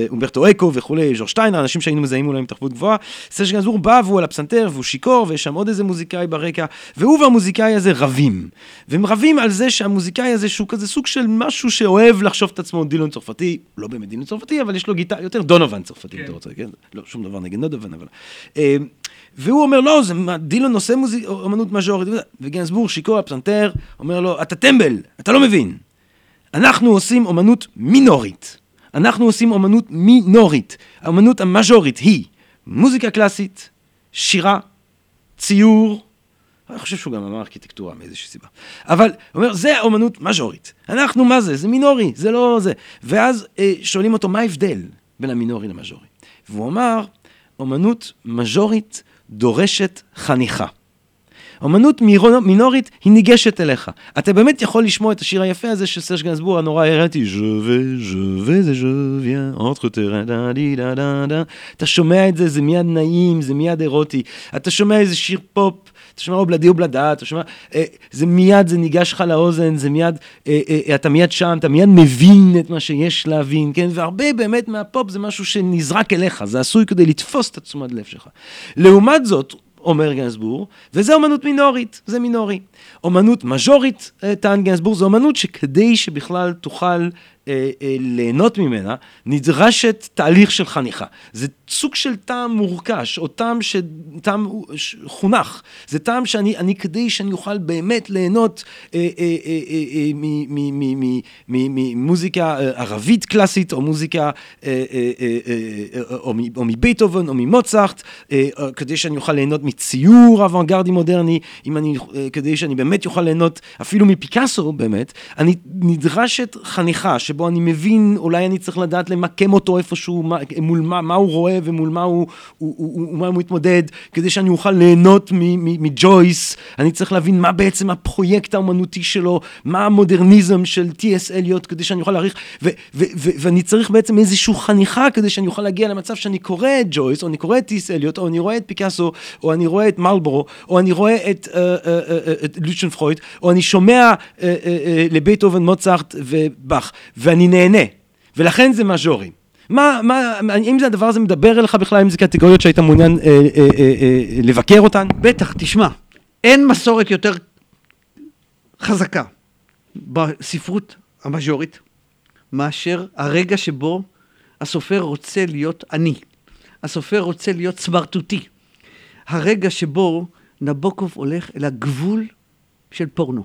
אומברטו אקו וכולי, ז'ור שטיינר, אנשים שהיינו מזהים אולי עם תרבות גבוהה. סרש גנסבורג בא והוא על הפסנתר, והוא שיכור, ויש שם עוד איזה מוזיקאי ברקע, והוא והמוזיקאי הזה רבים. והם רבים על זה שהמוזיקאי הזה, שהוא כזה סוג של משהו שאוהב לחשוב את עצמו דילון צרפתי, לא באמת דילון צרפתי, אבל יש לו גיטרה, יותר דונובן צרפתי, אם אתה רוצה, כן? לא, שום דבר נגד דונובן, אבל... אה, והוא אומר, לא, זה דילון עושה מוזיק, אומנות מז'ורית, וזה." וגנסבורג, שיכור הפסנתר, אומר לו, אתה טמבל, אתה לא מבין. אנחנו עושים אומנות מינורית. אנחנו עושים אומנות מינורית. האומנות המז'ורית היא מוזיקה קלאסית, שירה, ציור, אני חושב שהוא גם אמר ארכיטקטורה מאיזושהי סיבה. אבל הוא אומר, זה אומנות מז'ורית. אנחנו, מה זה? זה מינורי, זה לא זה. ואז אה, שואלים אותו, מה ההבדל בין המינורי למז'ורי? והוא אמר, אומנות מז'ורית דורשת חניכה. אומנות מירו- מינורית היא ניגשת אליך. אתה באמת יכול לשמוע את השיר היפה הזה של סרש גנסבור הנורא vais et je viens, entre terrain, da di da da da. אתה שומע את זה, זה מיד נעים, זה מיד אירוטי. אתה שומע איזה שיר פופ, אתה שומע אובלדי אובלדה, אתה שומע, אה, זה מיד, זה ניגש לך לאוזן, זה מיד, אה, אה, אתה מיד שם, אתה מיד מבין את מה שיש להבין, כן? והרבה באמת מהפופ זה משהו שנזרק אליך, זה עשוי כדי לתפוס את התשומת לב שלך. לעומת זאת, אומר גנסבור, וזה אומנות מינורית, זה מינורי. אומנות מז'ורית, אה, טען גנסבור, זו אומנות שכדי שבכלל תוכל אה, אה, ליהנות ממנה, נדרשת תהליך של חניכה. זה סוג של טעם מורכש, או טעם ש... טעם ש- חונך. זה טעם שאני, אני, כדי שאני אוכל באמת ליהנות ממוזיקה ערבית קלאסית, או מוזיקה, אה, אה, אה, אה, או מבייטהובן, או ממוצרט, אה, אה, כדי שאני אוכל ליהנות מציור אוונגרדי מודרני, אם אני, אה, כדי שאני באמת אוכל ליהנות אפילו מפיקאסו, באמת, אני נדרשת חניכה, שבו אני מבין, אולי אני צריך לדעת למקם אותו איפשהו, מה, מול מה, מה הוא רואה ומול מה הוא, הוא, הוא, הוא, מה הוא מתמודד, כדי שאני אוכל ליהנות מג'ויס, אני צריך להבין מה בעצם הפרויקט האומנותי שלו, מה המודרניזם של T.S. אליוט, כדי שאני אוכל להעריך, ואני צריך בעצם איזושהי חניכה כדי שאני אוכל להגיע למצב שאני קורא את ג'ויס, או אני קורא את T.S. אליוט, או אני רואה את פיקאסו, או אני רואה את מלבורו, או אני רואה את, אה, אה, אה, לוצ'ן פרויד, או אני שומע אה, אה, אה, לבייטהובן, מוצרט ובאך, ואני נהנה, ולכן זה מז'ורי. מה, מה, אם זה הדבר הזה מדבר אליך בכלל, אם זה קטגוריות שהיית מעוניין אה, אה, אה, אה, לבקר אותן? בטח, תשמע, אין מסורת יותר חזקה בספרות המז'ורית מאשר הרגע שבו הסופר רוצה להיות עני. הסופר רוצה להיות סמרטוטי. הרגע שבו נבוקוב הולך אל הגבול של פורנו.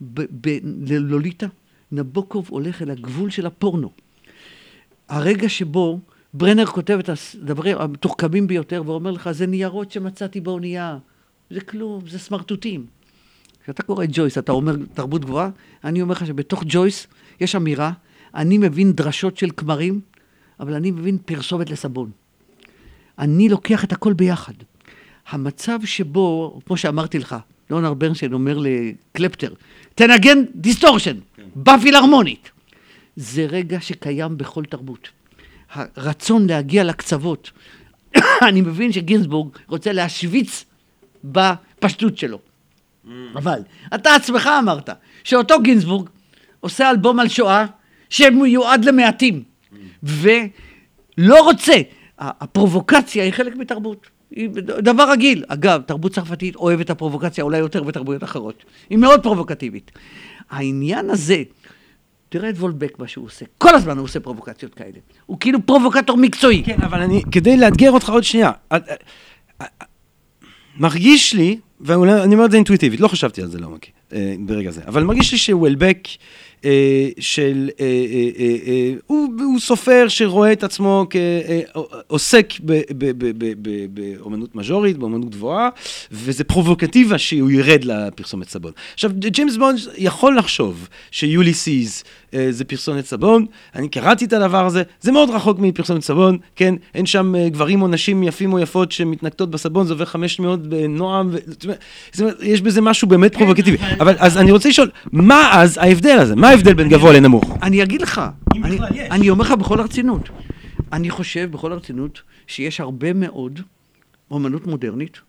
בלוליטה, נבוקוב הולך אל הגבול של הפורנו. הרגע שבו ברנר כותב את הדברים המתוחכמים ביותר ואומר לך, זה ניירות שמצאתי באונייה, זה כלום, זה סמרטוטים. כשאתה קורא את ג'ויס, אתה אומר תרבות גבוהה, אני אומר לך שבתוך ג'ויס יש אמירה, אני מבין דרשות של כמרים, אבל אני מבין פרסומת לסבון. אני לוקח את הכל ביחד. המצב שבו, כמו שאמרתי לך, ליאונרד ברנשטיין אומר לקלפטר, תנגן distortion, כן. בפילהרמונית. זה רגע שקיים בכל תרבות. הרצון להגיע לקצוות. אני מבין שגינסבורג רוצה להשוויץ בפשטות שלו. Mm. אבל אתה עצמך אמרת שאותו גינזבורג עושה אלבום על שואה שמיועד למעטים, mm. ולא רוצה, הפרובוקציה היא חלק מתרבות. דבר רגיל. אגב, תרבות צרפתית אוהבת את הפרובוקציה אולי יותר בתרבויות אחרות. היא מאוד פרובוקטיבית. העניין הזה, תראה את וולבק מה שהוא עושה. כל הזמן הוא עושה פרובוקציות כאלה. הוא כאילו פרובוקטור מקצועי. כן, אבל אני, כדי לאתגר אותך עוד שנייה, אה, אה, אה, מרגיש לי, ואני אומר את זה אינטואיטיבית, לא חשבתי על זה לעומק ברגע זה, אבל מרגיש לי שוולבק... אה, של, אה, אה, הוא, הוא סופר שרואה את עצמו כעוסק באומנות מז'ורית, באומנות גבוהה, וזה פרובוקטיבה שהוא ירד לפרסומת סבון. עכשיו, ג'יימס בונד יכול לחשוב שיוליסיס זה פרסומת סבון, אני קראתי את הדבר הזה, זה מאוד רחוק מפרסומת סבון, כן? אין שם גברים או נשים יפים או יפות שמתנקטות בסבון, זה עובר 500 בנועם, ו... זאת אומרת, יש בזה משהו באמת פרובוקטיבי. אבל אז אני רוצה לשאול, מה אז ההבדל הזה? מה ההבדל בין גבוה לנמוך? אני אגיד לך. אני, אני אומר לך בכל הרצינות. אני חושב בכל הרצינות שיש הרבה מאוד אומנות מודרנית,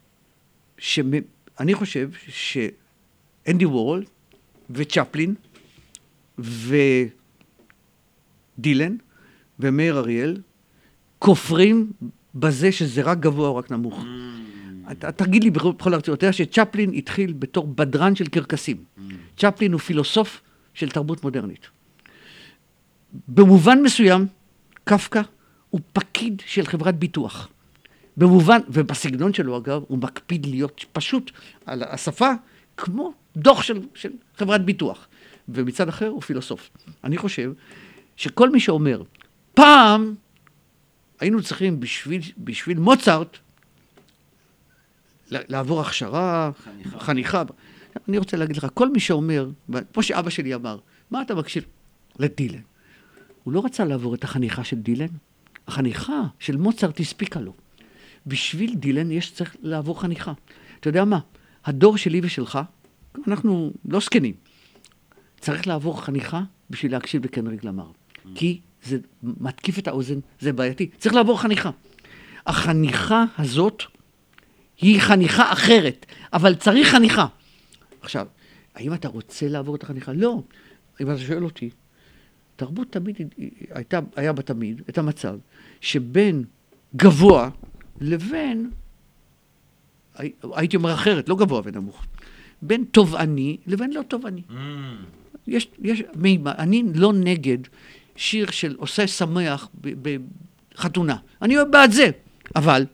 שאני חושב שאנדי וורל וצ'פלין ודילן ומאיר אריאל כופרים בזה שזה רק גבוה או רק נמוך. Mm. אתה, תגיד לי בכל הרצינות, אתה יודע שצ'פלין התחיל בתור בדרן של קרקסים. Mm. צ'פלין הוא פילוסוף של תרבות מודרנית. במובן מסוים, קפקא הוא פקיד של חברת ביטוח. במובן, ובסגנון שלו אגב, הוא מקפיד להיות פשוט על השפה כמו דוח של, של חברת ביטוח. ומצד אחר הוא פילוסוף. אני חושב שכל מי שאומר, פעם היינו צריכים בשביל, בשביל מוצרט לעבור הכשרה, חניכה. חניכה. אני רוצה להגיד לך, כל מי שאומר, כמו שאבא שלי אמר, מה אתה מקשיב? לדילן. הוא לא רצה לעבור את החניכה של דילן, החניכה של מוצרט הספיקה לו. בשביל דילן יש צריך לעבור חניכה. אתה יודע מה? הדור שלי ושלך, אנחנו לא זקנים, צריך לעבור חניכה בשביל להקשיב לקנריק למר. כי זה מתקיף את האוזן, זה בעייתי. צריך לעבור חניכה. החניכה הזאת היא חניכה אחרת, אבל צריך חניכה. עכשיו, האם אתה רוצה לעבור את החניכה? לא. אם אתה שואל אותי, תרבות תמיד הייתה, היה בה תמיד את המצב שבין גבוה לבין, הייתי אומר אחרת, לא גבוה ונמוך, בין תובעני לבין לא תובעני. ממ. יש, יש, אני לא נגד שיר של עושה שמח בחתונה, אני אוהב בעד זה, אבל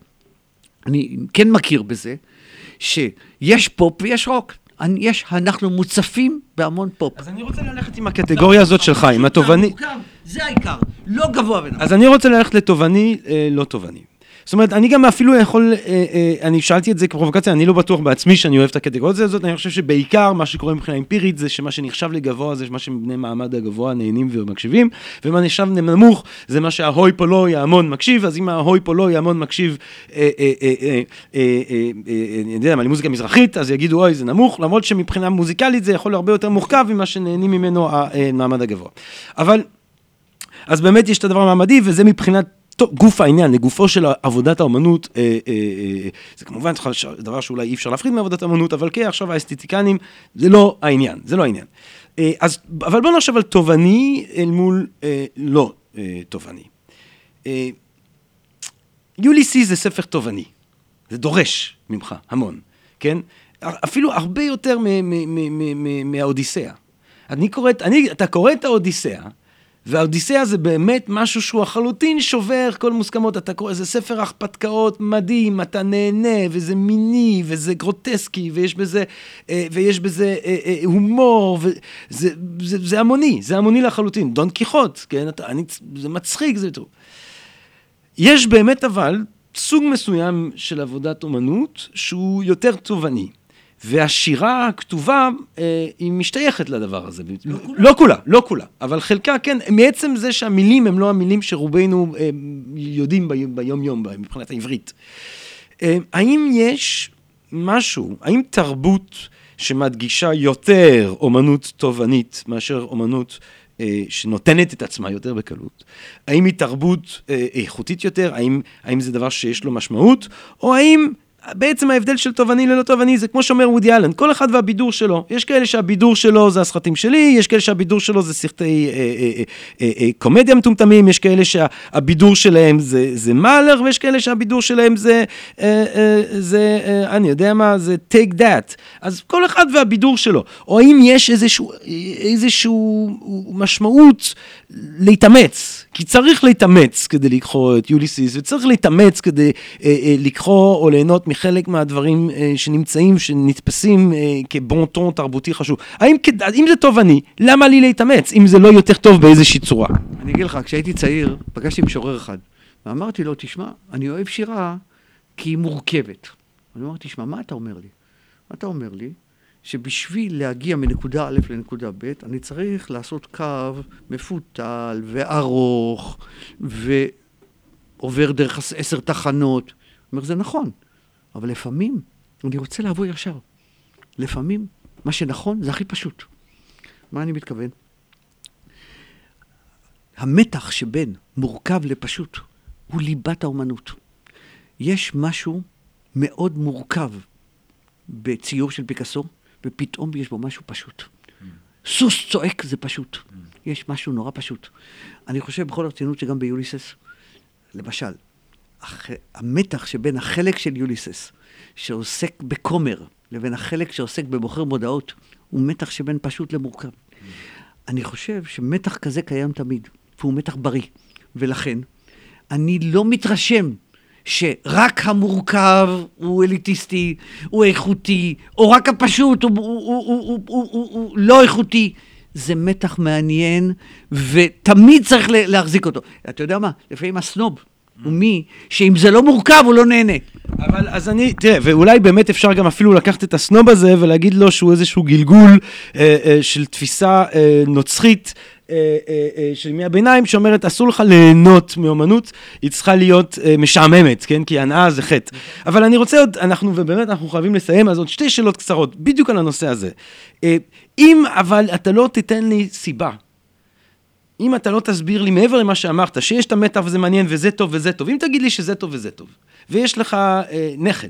אני כן מכיר בזה שיש פופ ויש רוק. יש, אנחנו מוצפים בהמון פופ. אז אני רוצה ללכת עם הקטגוריה הזאת שלך, עם התובעני. זה העיקר, לא גבוה ונמוך. אז אני רוצה ללכת לתובעני, אה, לא תובעני. זאת אומרת, אני גם אפילו יכול, אה, אה, אני שאלתי את זה כפרובוקציה, אני לא בטוח בעצמי שאני אוהב את הקטגוריה הזאת, אני חושב שבעיקר מה שקורה מבחינה אמפירית זה שמה שנחשב לגבוה זה מה שבני מעמד הגבוה נהנים ומקשיבים, ומה נחשב נמוך זה מה שההוי פה לא יעמון מקשיב, אז אם ההוי פה לא יעמון מקשיב, אה, אני יודע מה, למוזיקה מזרחית, אז יגידו אוי זה נמוך, למרות שמבחינה מוזיקלית זה יכול הרבה יותר מורכב ממה שנהנים ממנו המעמד הגבוה. אבל, אז באמת יש את הדבר המעמדי, וזה מבחינת טוב, גוף העניין, לגופו של עבודת האומנות, אה, אה, אה, זה כמובן דבר שאולי אי אפשר להפחיד מעבודת האומנות, אבל כן, עכשיו האסתטיקנים, זה לא העניין, זה לא העניין. אה, אז, אבל בוא נחשב על תובעני אל מול אה, לא אה, תובעני. אה, יוליסי זה ספר תובעני, זה דורש ממך המון, כן? אפילו הרבה יותר מהאודיסאה. אני קוראת, אני, אתה קורא את האודיסאה, והאודיסאה זה באמת משהו שהוא לחלוטין שובר כל מוסכמות. אתה קורא, זה ספר הרפתקאות מדהים, אתה נהנה, וזה מיני, וזה גרוטסקי, ויש בזה, אה, ויש בזה אה, אה, הומור, וזה זה, זה, זה המוני, זה המוני לחלוטין. דון קיחוט, כן? אתה, אני, זה מצחיק, זה טוב. יש באמת אבל סוג מסוים של עבודת אומנות שהוא יותר תובעני. והשירה הכתובה, אה, היא משתייכת לדבר הזה. לא כולה. לא כולה, לא כולה, אבל חלקה כן, מעצם זה שהמילים הם לא המילים שרובנו אה, יודעים ביום-יום מבחינת העברית. אה, האם יש משהו, האם תרבות שמדגישה יותר אומנות תובענית מאשר אומנות אה, שנותנת את עצמה יותר בקלות, האם היא תרבות אה, איכותית יותר, האם, האם זה דבר שיש לו משמעות, או האם בעצם ההבדל של תובעני ללא תובעני זה כמו שאומר וודי אלן, כל אחד והבידור שלו. יש כאלה שהבידור שלו זה הסרטים שלי, יש כאלה שהבידור שלו זה סרטי אה, אה, אה, אה, קומדיה מטומטמים, יש כאלה שהבידור שלהם זה, זה מאלר, ויש כאלה שהבידור שלהם זה, אה, אה, זה אה, אני יודע מה, זה take that. אז כל אחד והבידור שלו. או האם יש איזשהו, איזשהו משמעות להתאמץ, כי צריך להתאמץ כדי לקרוא את יוליסיס, וצריך להתאמץ כדי אה, אה, לקרוא או ליהנות מחלק מהדברים אה, שנמצאים, שנתפסים אה, כבונטון תרבותי חשוב. האם, האם זה טוב אני, למה לי להתאמץ, אם זה לא יותר טוב באיזושהי צורה? אני אגיד לך, כשהייתי צעיר, פגשתי משורר אחד, ואמרתי לו, תשמע, אני אוהב שירה כי היא מורכבת. אני אמרתי, תשמע, מה אתה אומר לי? מה אתה אומר לי? שבשביל להגיע מנקודה א' לנקודה ב', אני צריך לעשות קו מפותל וארוך ועובר דרך עשר תחנות. אני אומר, זה נכון, אבל לפעמים אני רוצה לעבור ישר. לפעמים מה שנכון זה הכי פשוט. מה אני מתכוון? המתח שבין מורכב לפשוט הוא ליבת האומנות. יש משהו מאוד מורכב בציור של פיקאסו, ופתאום יש בו משהו פשוט. סוס צועק זה פשוט. יש משהו נורא פשוט. אני חושב בכל הרצינות שגם ביוליסס, למשל, הח... המתח שבין החלק של יוליסס, שעוסק בכומר, לבין החלק שעוסק במוכר מודעות, הוא מתח שבין פשוט למורכב. אני חושב שמתח כזה קיים תמיד, והוא מתח בריא. ולכן, אני לא מתרשם שרק המורכב הוא אליטיסטי, הוא איכותי, או רק הפשוט הוא, הוא, הוא, הוא, הוא, הוא, הוא לא איכותי. זה מתח מעניין, ותמיד צריך להחזיק אותו. אתה יודע מה? לפעמים הסנוב הוא מי שאם זה לא מורכב הוא לא נהנה. אבל אז אני, תראה, ואולי באמת אפשר גם אפילו לקחת את הסנוב הזה ולהגיד לו שהוא איזשהו גלגול אה, אה, של תפיסה אה, נוצחית. אה, אה, אה, של ימי הביניים שאומרת אסור לך ליהנות מאומנות, היא צריכה להיות משעממת, כן? כי הנאה זה חטא. אבל אני רוצה עוד, אנחנו, ובאמת אנחנו חייבים לסיים, אז עוד שתי שאלות קצרות, בדיוק על הנושא הזה. אם אבל אתה לא תיתן לי סיבה, אם אתה לא תסביר לי מעבר למה שאמרת, שיש את המטא וזה מעניין וזה טוב וזה טוב, אם תגיד לי שזה טוב וזה טוב, ויש לך אה, נכד,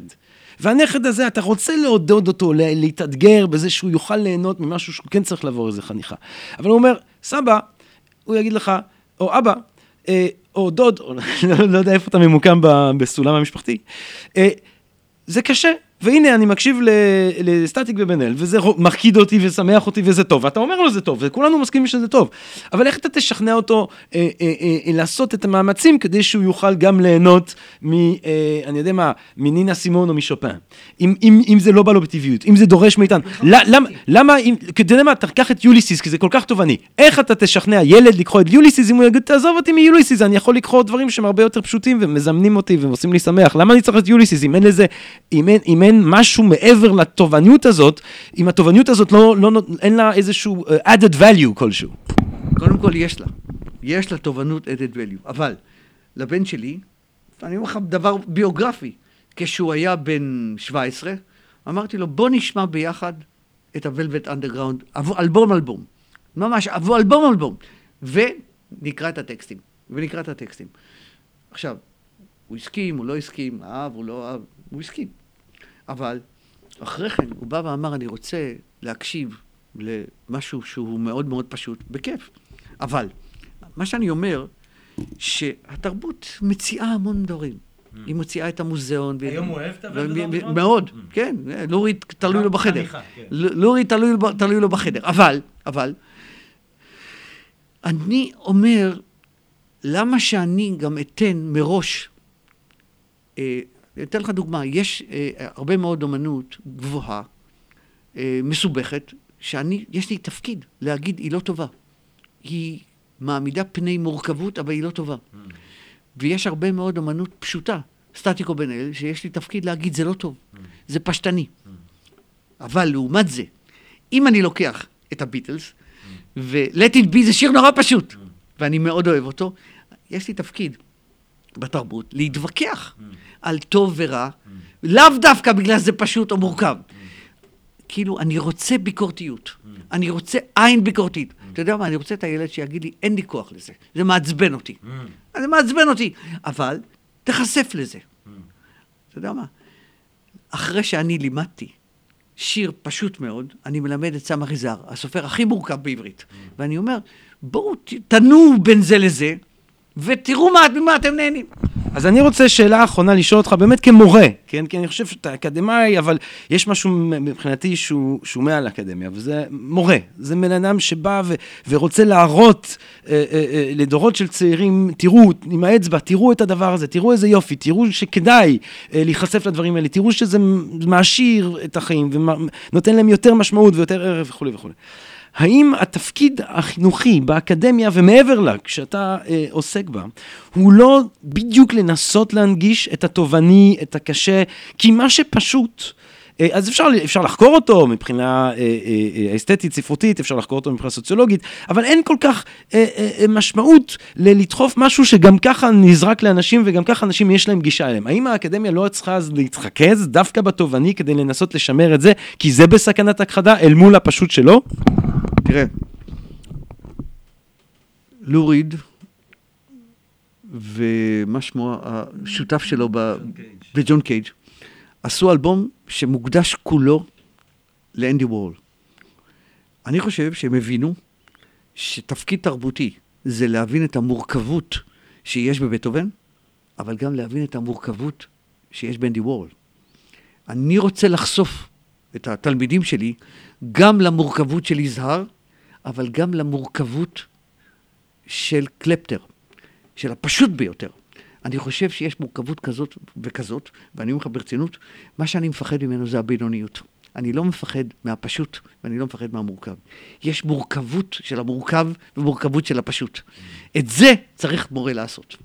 והנכד הזה, אתה רוצה לעודד אותו, להתאתגר בזה שהוא יוכל ליהנות ממשהו שהוא כן צריך לעבור איזה חניכה. אבל הוא אומר, סבא, הוא יגיד לך, או אבא, אה, או דוד, או לא יודע איפה אתה ממוקם בסולם המשפחתי, אה, זה קשה, והנה, אני מקשיב לסטטיק ובן אל, וזה מרקיד אותי ושמח אותי וזה טוב, ואתה אומר לו זה טוב, וכולנו מסכימים שזה טוב. אבל איך אתה תשכנע אותו אה, אה, אה, לעשות את המאמצים כדי שהוא יוכל גם ליהנות מ... אה, אני יודע מה, מנינה סימון או משופן? אם, אם, אם זה לא בא לו בטבעיות, אם זה דורש מאיתנו. למה, למה, אם, אתה יודע מה, תקח את יוליסיס, כי זה כל כך תובעני. איך אתה תשכנע ילד לקחוא את יוליסיס, אם הוא יגיד, תעזוב אותי מיוליסיס, אני יכול לקרוא דברים שהם הרבה יותר פשוטים ומזמנים אותי ועושים לי שמח. למה אני צריך את יוליסיס, אם אין לזה, אם אין, אם אין משהו מעבר לתובעניות הזאת, אם התובעניות הזאת לא, לא, אין לה איזשהו uh, added value כלשהו. קודם כל יש לה, יש לה תובענות added value, אבל לבן שלי, אני אומר לך דבר ביוגרפי, כשהוא היה בן 17, אמרתי לו בוא נשמע ביחד את ה-Velvet Underground, אלבום אלבום, ממש אלבום אלבום, ונקרא את הטקסטים, ונקרא את הטקסטים. עכשיו, הוא הסכים, הוא לא הסכים, אהב, הוא לא אהב, הוא הסכים. אבל אחרי כן הוא בא ואמר, אני רוצה להקשיב למשהו שהוא מאוד מאוד פשוט, בכיף. אבל מה שאני אומר, שהתרבות מציעה המון דברים. Mm. היא מוציאה את המוזיאון. היום הוא אוהב את הוולדורף? מאוד, mm. כן. לורי תלוי לו בחדר. כן. לורי תלוי לו בחדר. אבל, אבל, אני אומר, למה שאני גם אתן מראש, אה, אתן לך דוגמה, יש אה, הרבה מאוד אומנות גבוהה, אה, מסובכת, שאני, יש לי תפקיד להגיד, היא לא טובה. היא מעמידה פני מורכבות, אבל היא לא טובה. Mm. ויש הרבה מאוד אומנות פשוטה, סטטיקו בן אל, שיש לי תפקיד להגיד, זה לא טוב, mm. זה פשטני. Mm. אבל לעומת זה, אם אני לוקח את הביטלס, ו-Let it be זה שיר נורא פשוט, ואני מאוד אוהב אותו, יש לי תפקיד בתרבות להתווכח על טוב ורע, לאו דווקא בגלל שזה פשוט או מורכב. כאילו, אני רוצה ביקורתיות, אני רוצה עין ביקורתית. אתה יודע מה, אני רוצה את הילד שיגיד לי, אין לי כוח לזה, זה מעצבן אותי. זה מעצבן אותי, אבל תיחשף לזה. אתה יודע מה, אחרי שאני לימדתי שיר פשוט מאוד, אני מלמד את סמך יזהר, הסופר הכי מורכב בעברית. ואני אומר, בואו תנו בין זה לזה, ותראו מה, ממה אתם נהנים. אז אני רוצה שאלה אחרונה לשאול אותך, באמת כמורה, כן? כי אני חושב שאתה אקדמאי, אבל יש משהו מבחינתי שהוא, שהוא מעל אקדמיה, וזה מורה. זה בן אדם שבא ו, ורוצה להראות אה, אה, אה, לדורות של צעירים, תראו עם האצבע, תראו את הדבר הזה, תראו איזה יופי, תראו שכדאי אה, להיחשף לדברים האלה, תראו שזה מעשיר את החיים ונותן להם יותר משמעות ויותר ערך וכולי וכולי. האם התפקיד החינוכי באקדמיה ומעבר לה, כשאתה אה, עוסק בה, הוא לא בדיוק לנסות להנגיש את התובעני, את הקשה, כי מה שפשוט... אה, אז אפשר, אפשר לחקור אותו מבחינה אה, אה, אסתטית, ספרותית, אפשר לחקור אותו מבחינה סוציולוגית, אבל אין כל כך משמעות לדחוף משהו שגם ככה נזרק לאנשים וגם ככה אנשים יש להם גישה אליהם. האם האקדמיה לא צריכה אז להתרכז דווקא בתובעני כדי לנסות לשמר את זה, כי זה בסכנת הכחדה אל מול הפשוט שלו? תראה, לוריד ומה שמו, השותף שלו, וג'ון קייג', עשו אלבום שמוקדש כולו לאנדי וורל. אני חושב שהם הבינו שתפקיד תרבותי זה להבין את המורכבות שיש בבטהובן, אבל גם להבין את המורכבות שיש באנדי וורל. אני רוצה לחשוף את התלמידים שלי גם למורכבות של יזהר, אבל גם למורכבות של קלפטר, של הפשוט ביותר. אני חושב שיש מורכבות כזאת וכזאת, ואני אומר לך ברצינות, מה שאני מפחד ממנו זה הבינוניות. אני לא מפחד מהפשוט, ואני לא מפחד מהמורכב. יש מורכבות של המורכב ומורכבות של הפשוט. את זה צריך מורה לעשות.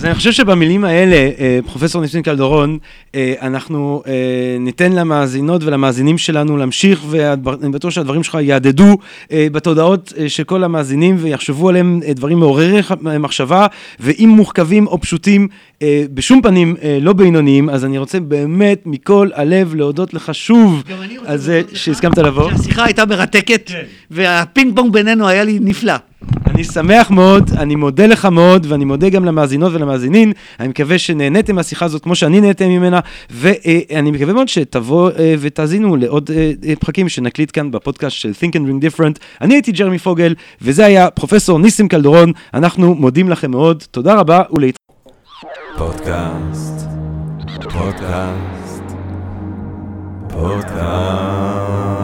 אז אני חושב שבמילים האלה, אה, פרופסור ניסים קלדורון, אה, אנחנו אה, ניתן למאזינות ולמאזינים שלנו להמשיך, ואני בטוח שהדברים שלך יהדהדו בתודעות של כל המאזינים ויחשבו עליהם דברים מעוררי מחשבה, ואם מורכבים או פשוטים, בשום פנים לא בינוניים, אז אני רוצה באמת מכל הלב להודות לך שוב על זה שהסכמת לבוא. שהשיחה הייתה מרתקת, כן. והפינג פונג בינינו היה לי נפלא. אני שמח מאוד, אני מודה לך מאוד, ואני מודה גם למאזינות ולמאזינים. אני מקווה שנהניתם מהשיחה הזאת כמו שאני נהניתי ממנה, ואני מקווה מאוד שתבוא אה, ותאזינו לעוד אה, אה, פרקים שנקליט כאן בפודקאסט של Think and Drink Different. אני הייתי ג'רמי פוגל, וזה היה פרופסור ניסים קלדרון. אנחנו מודים לכם מאוד, תודה רבה ולהת... פודקאסט, פודקאסט, פודקאסט.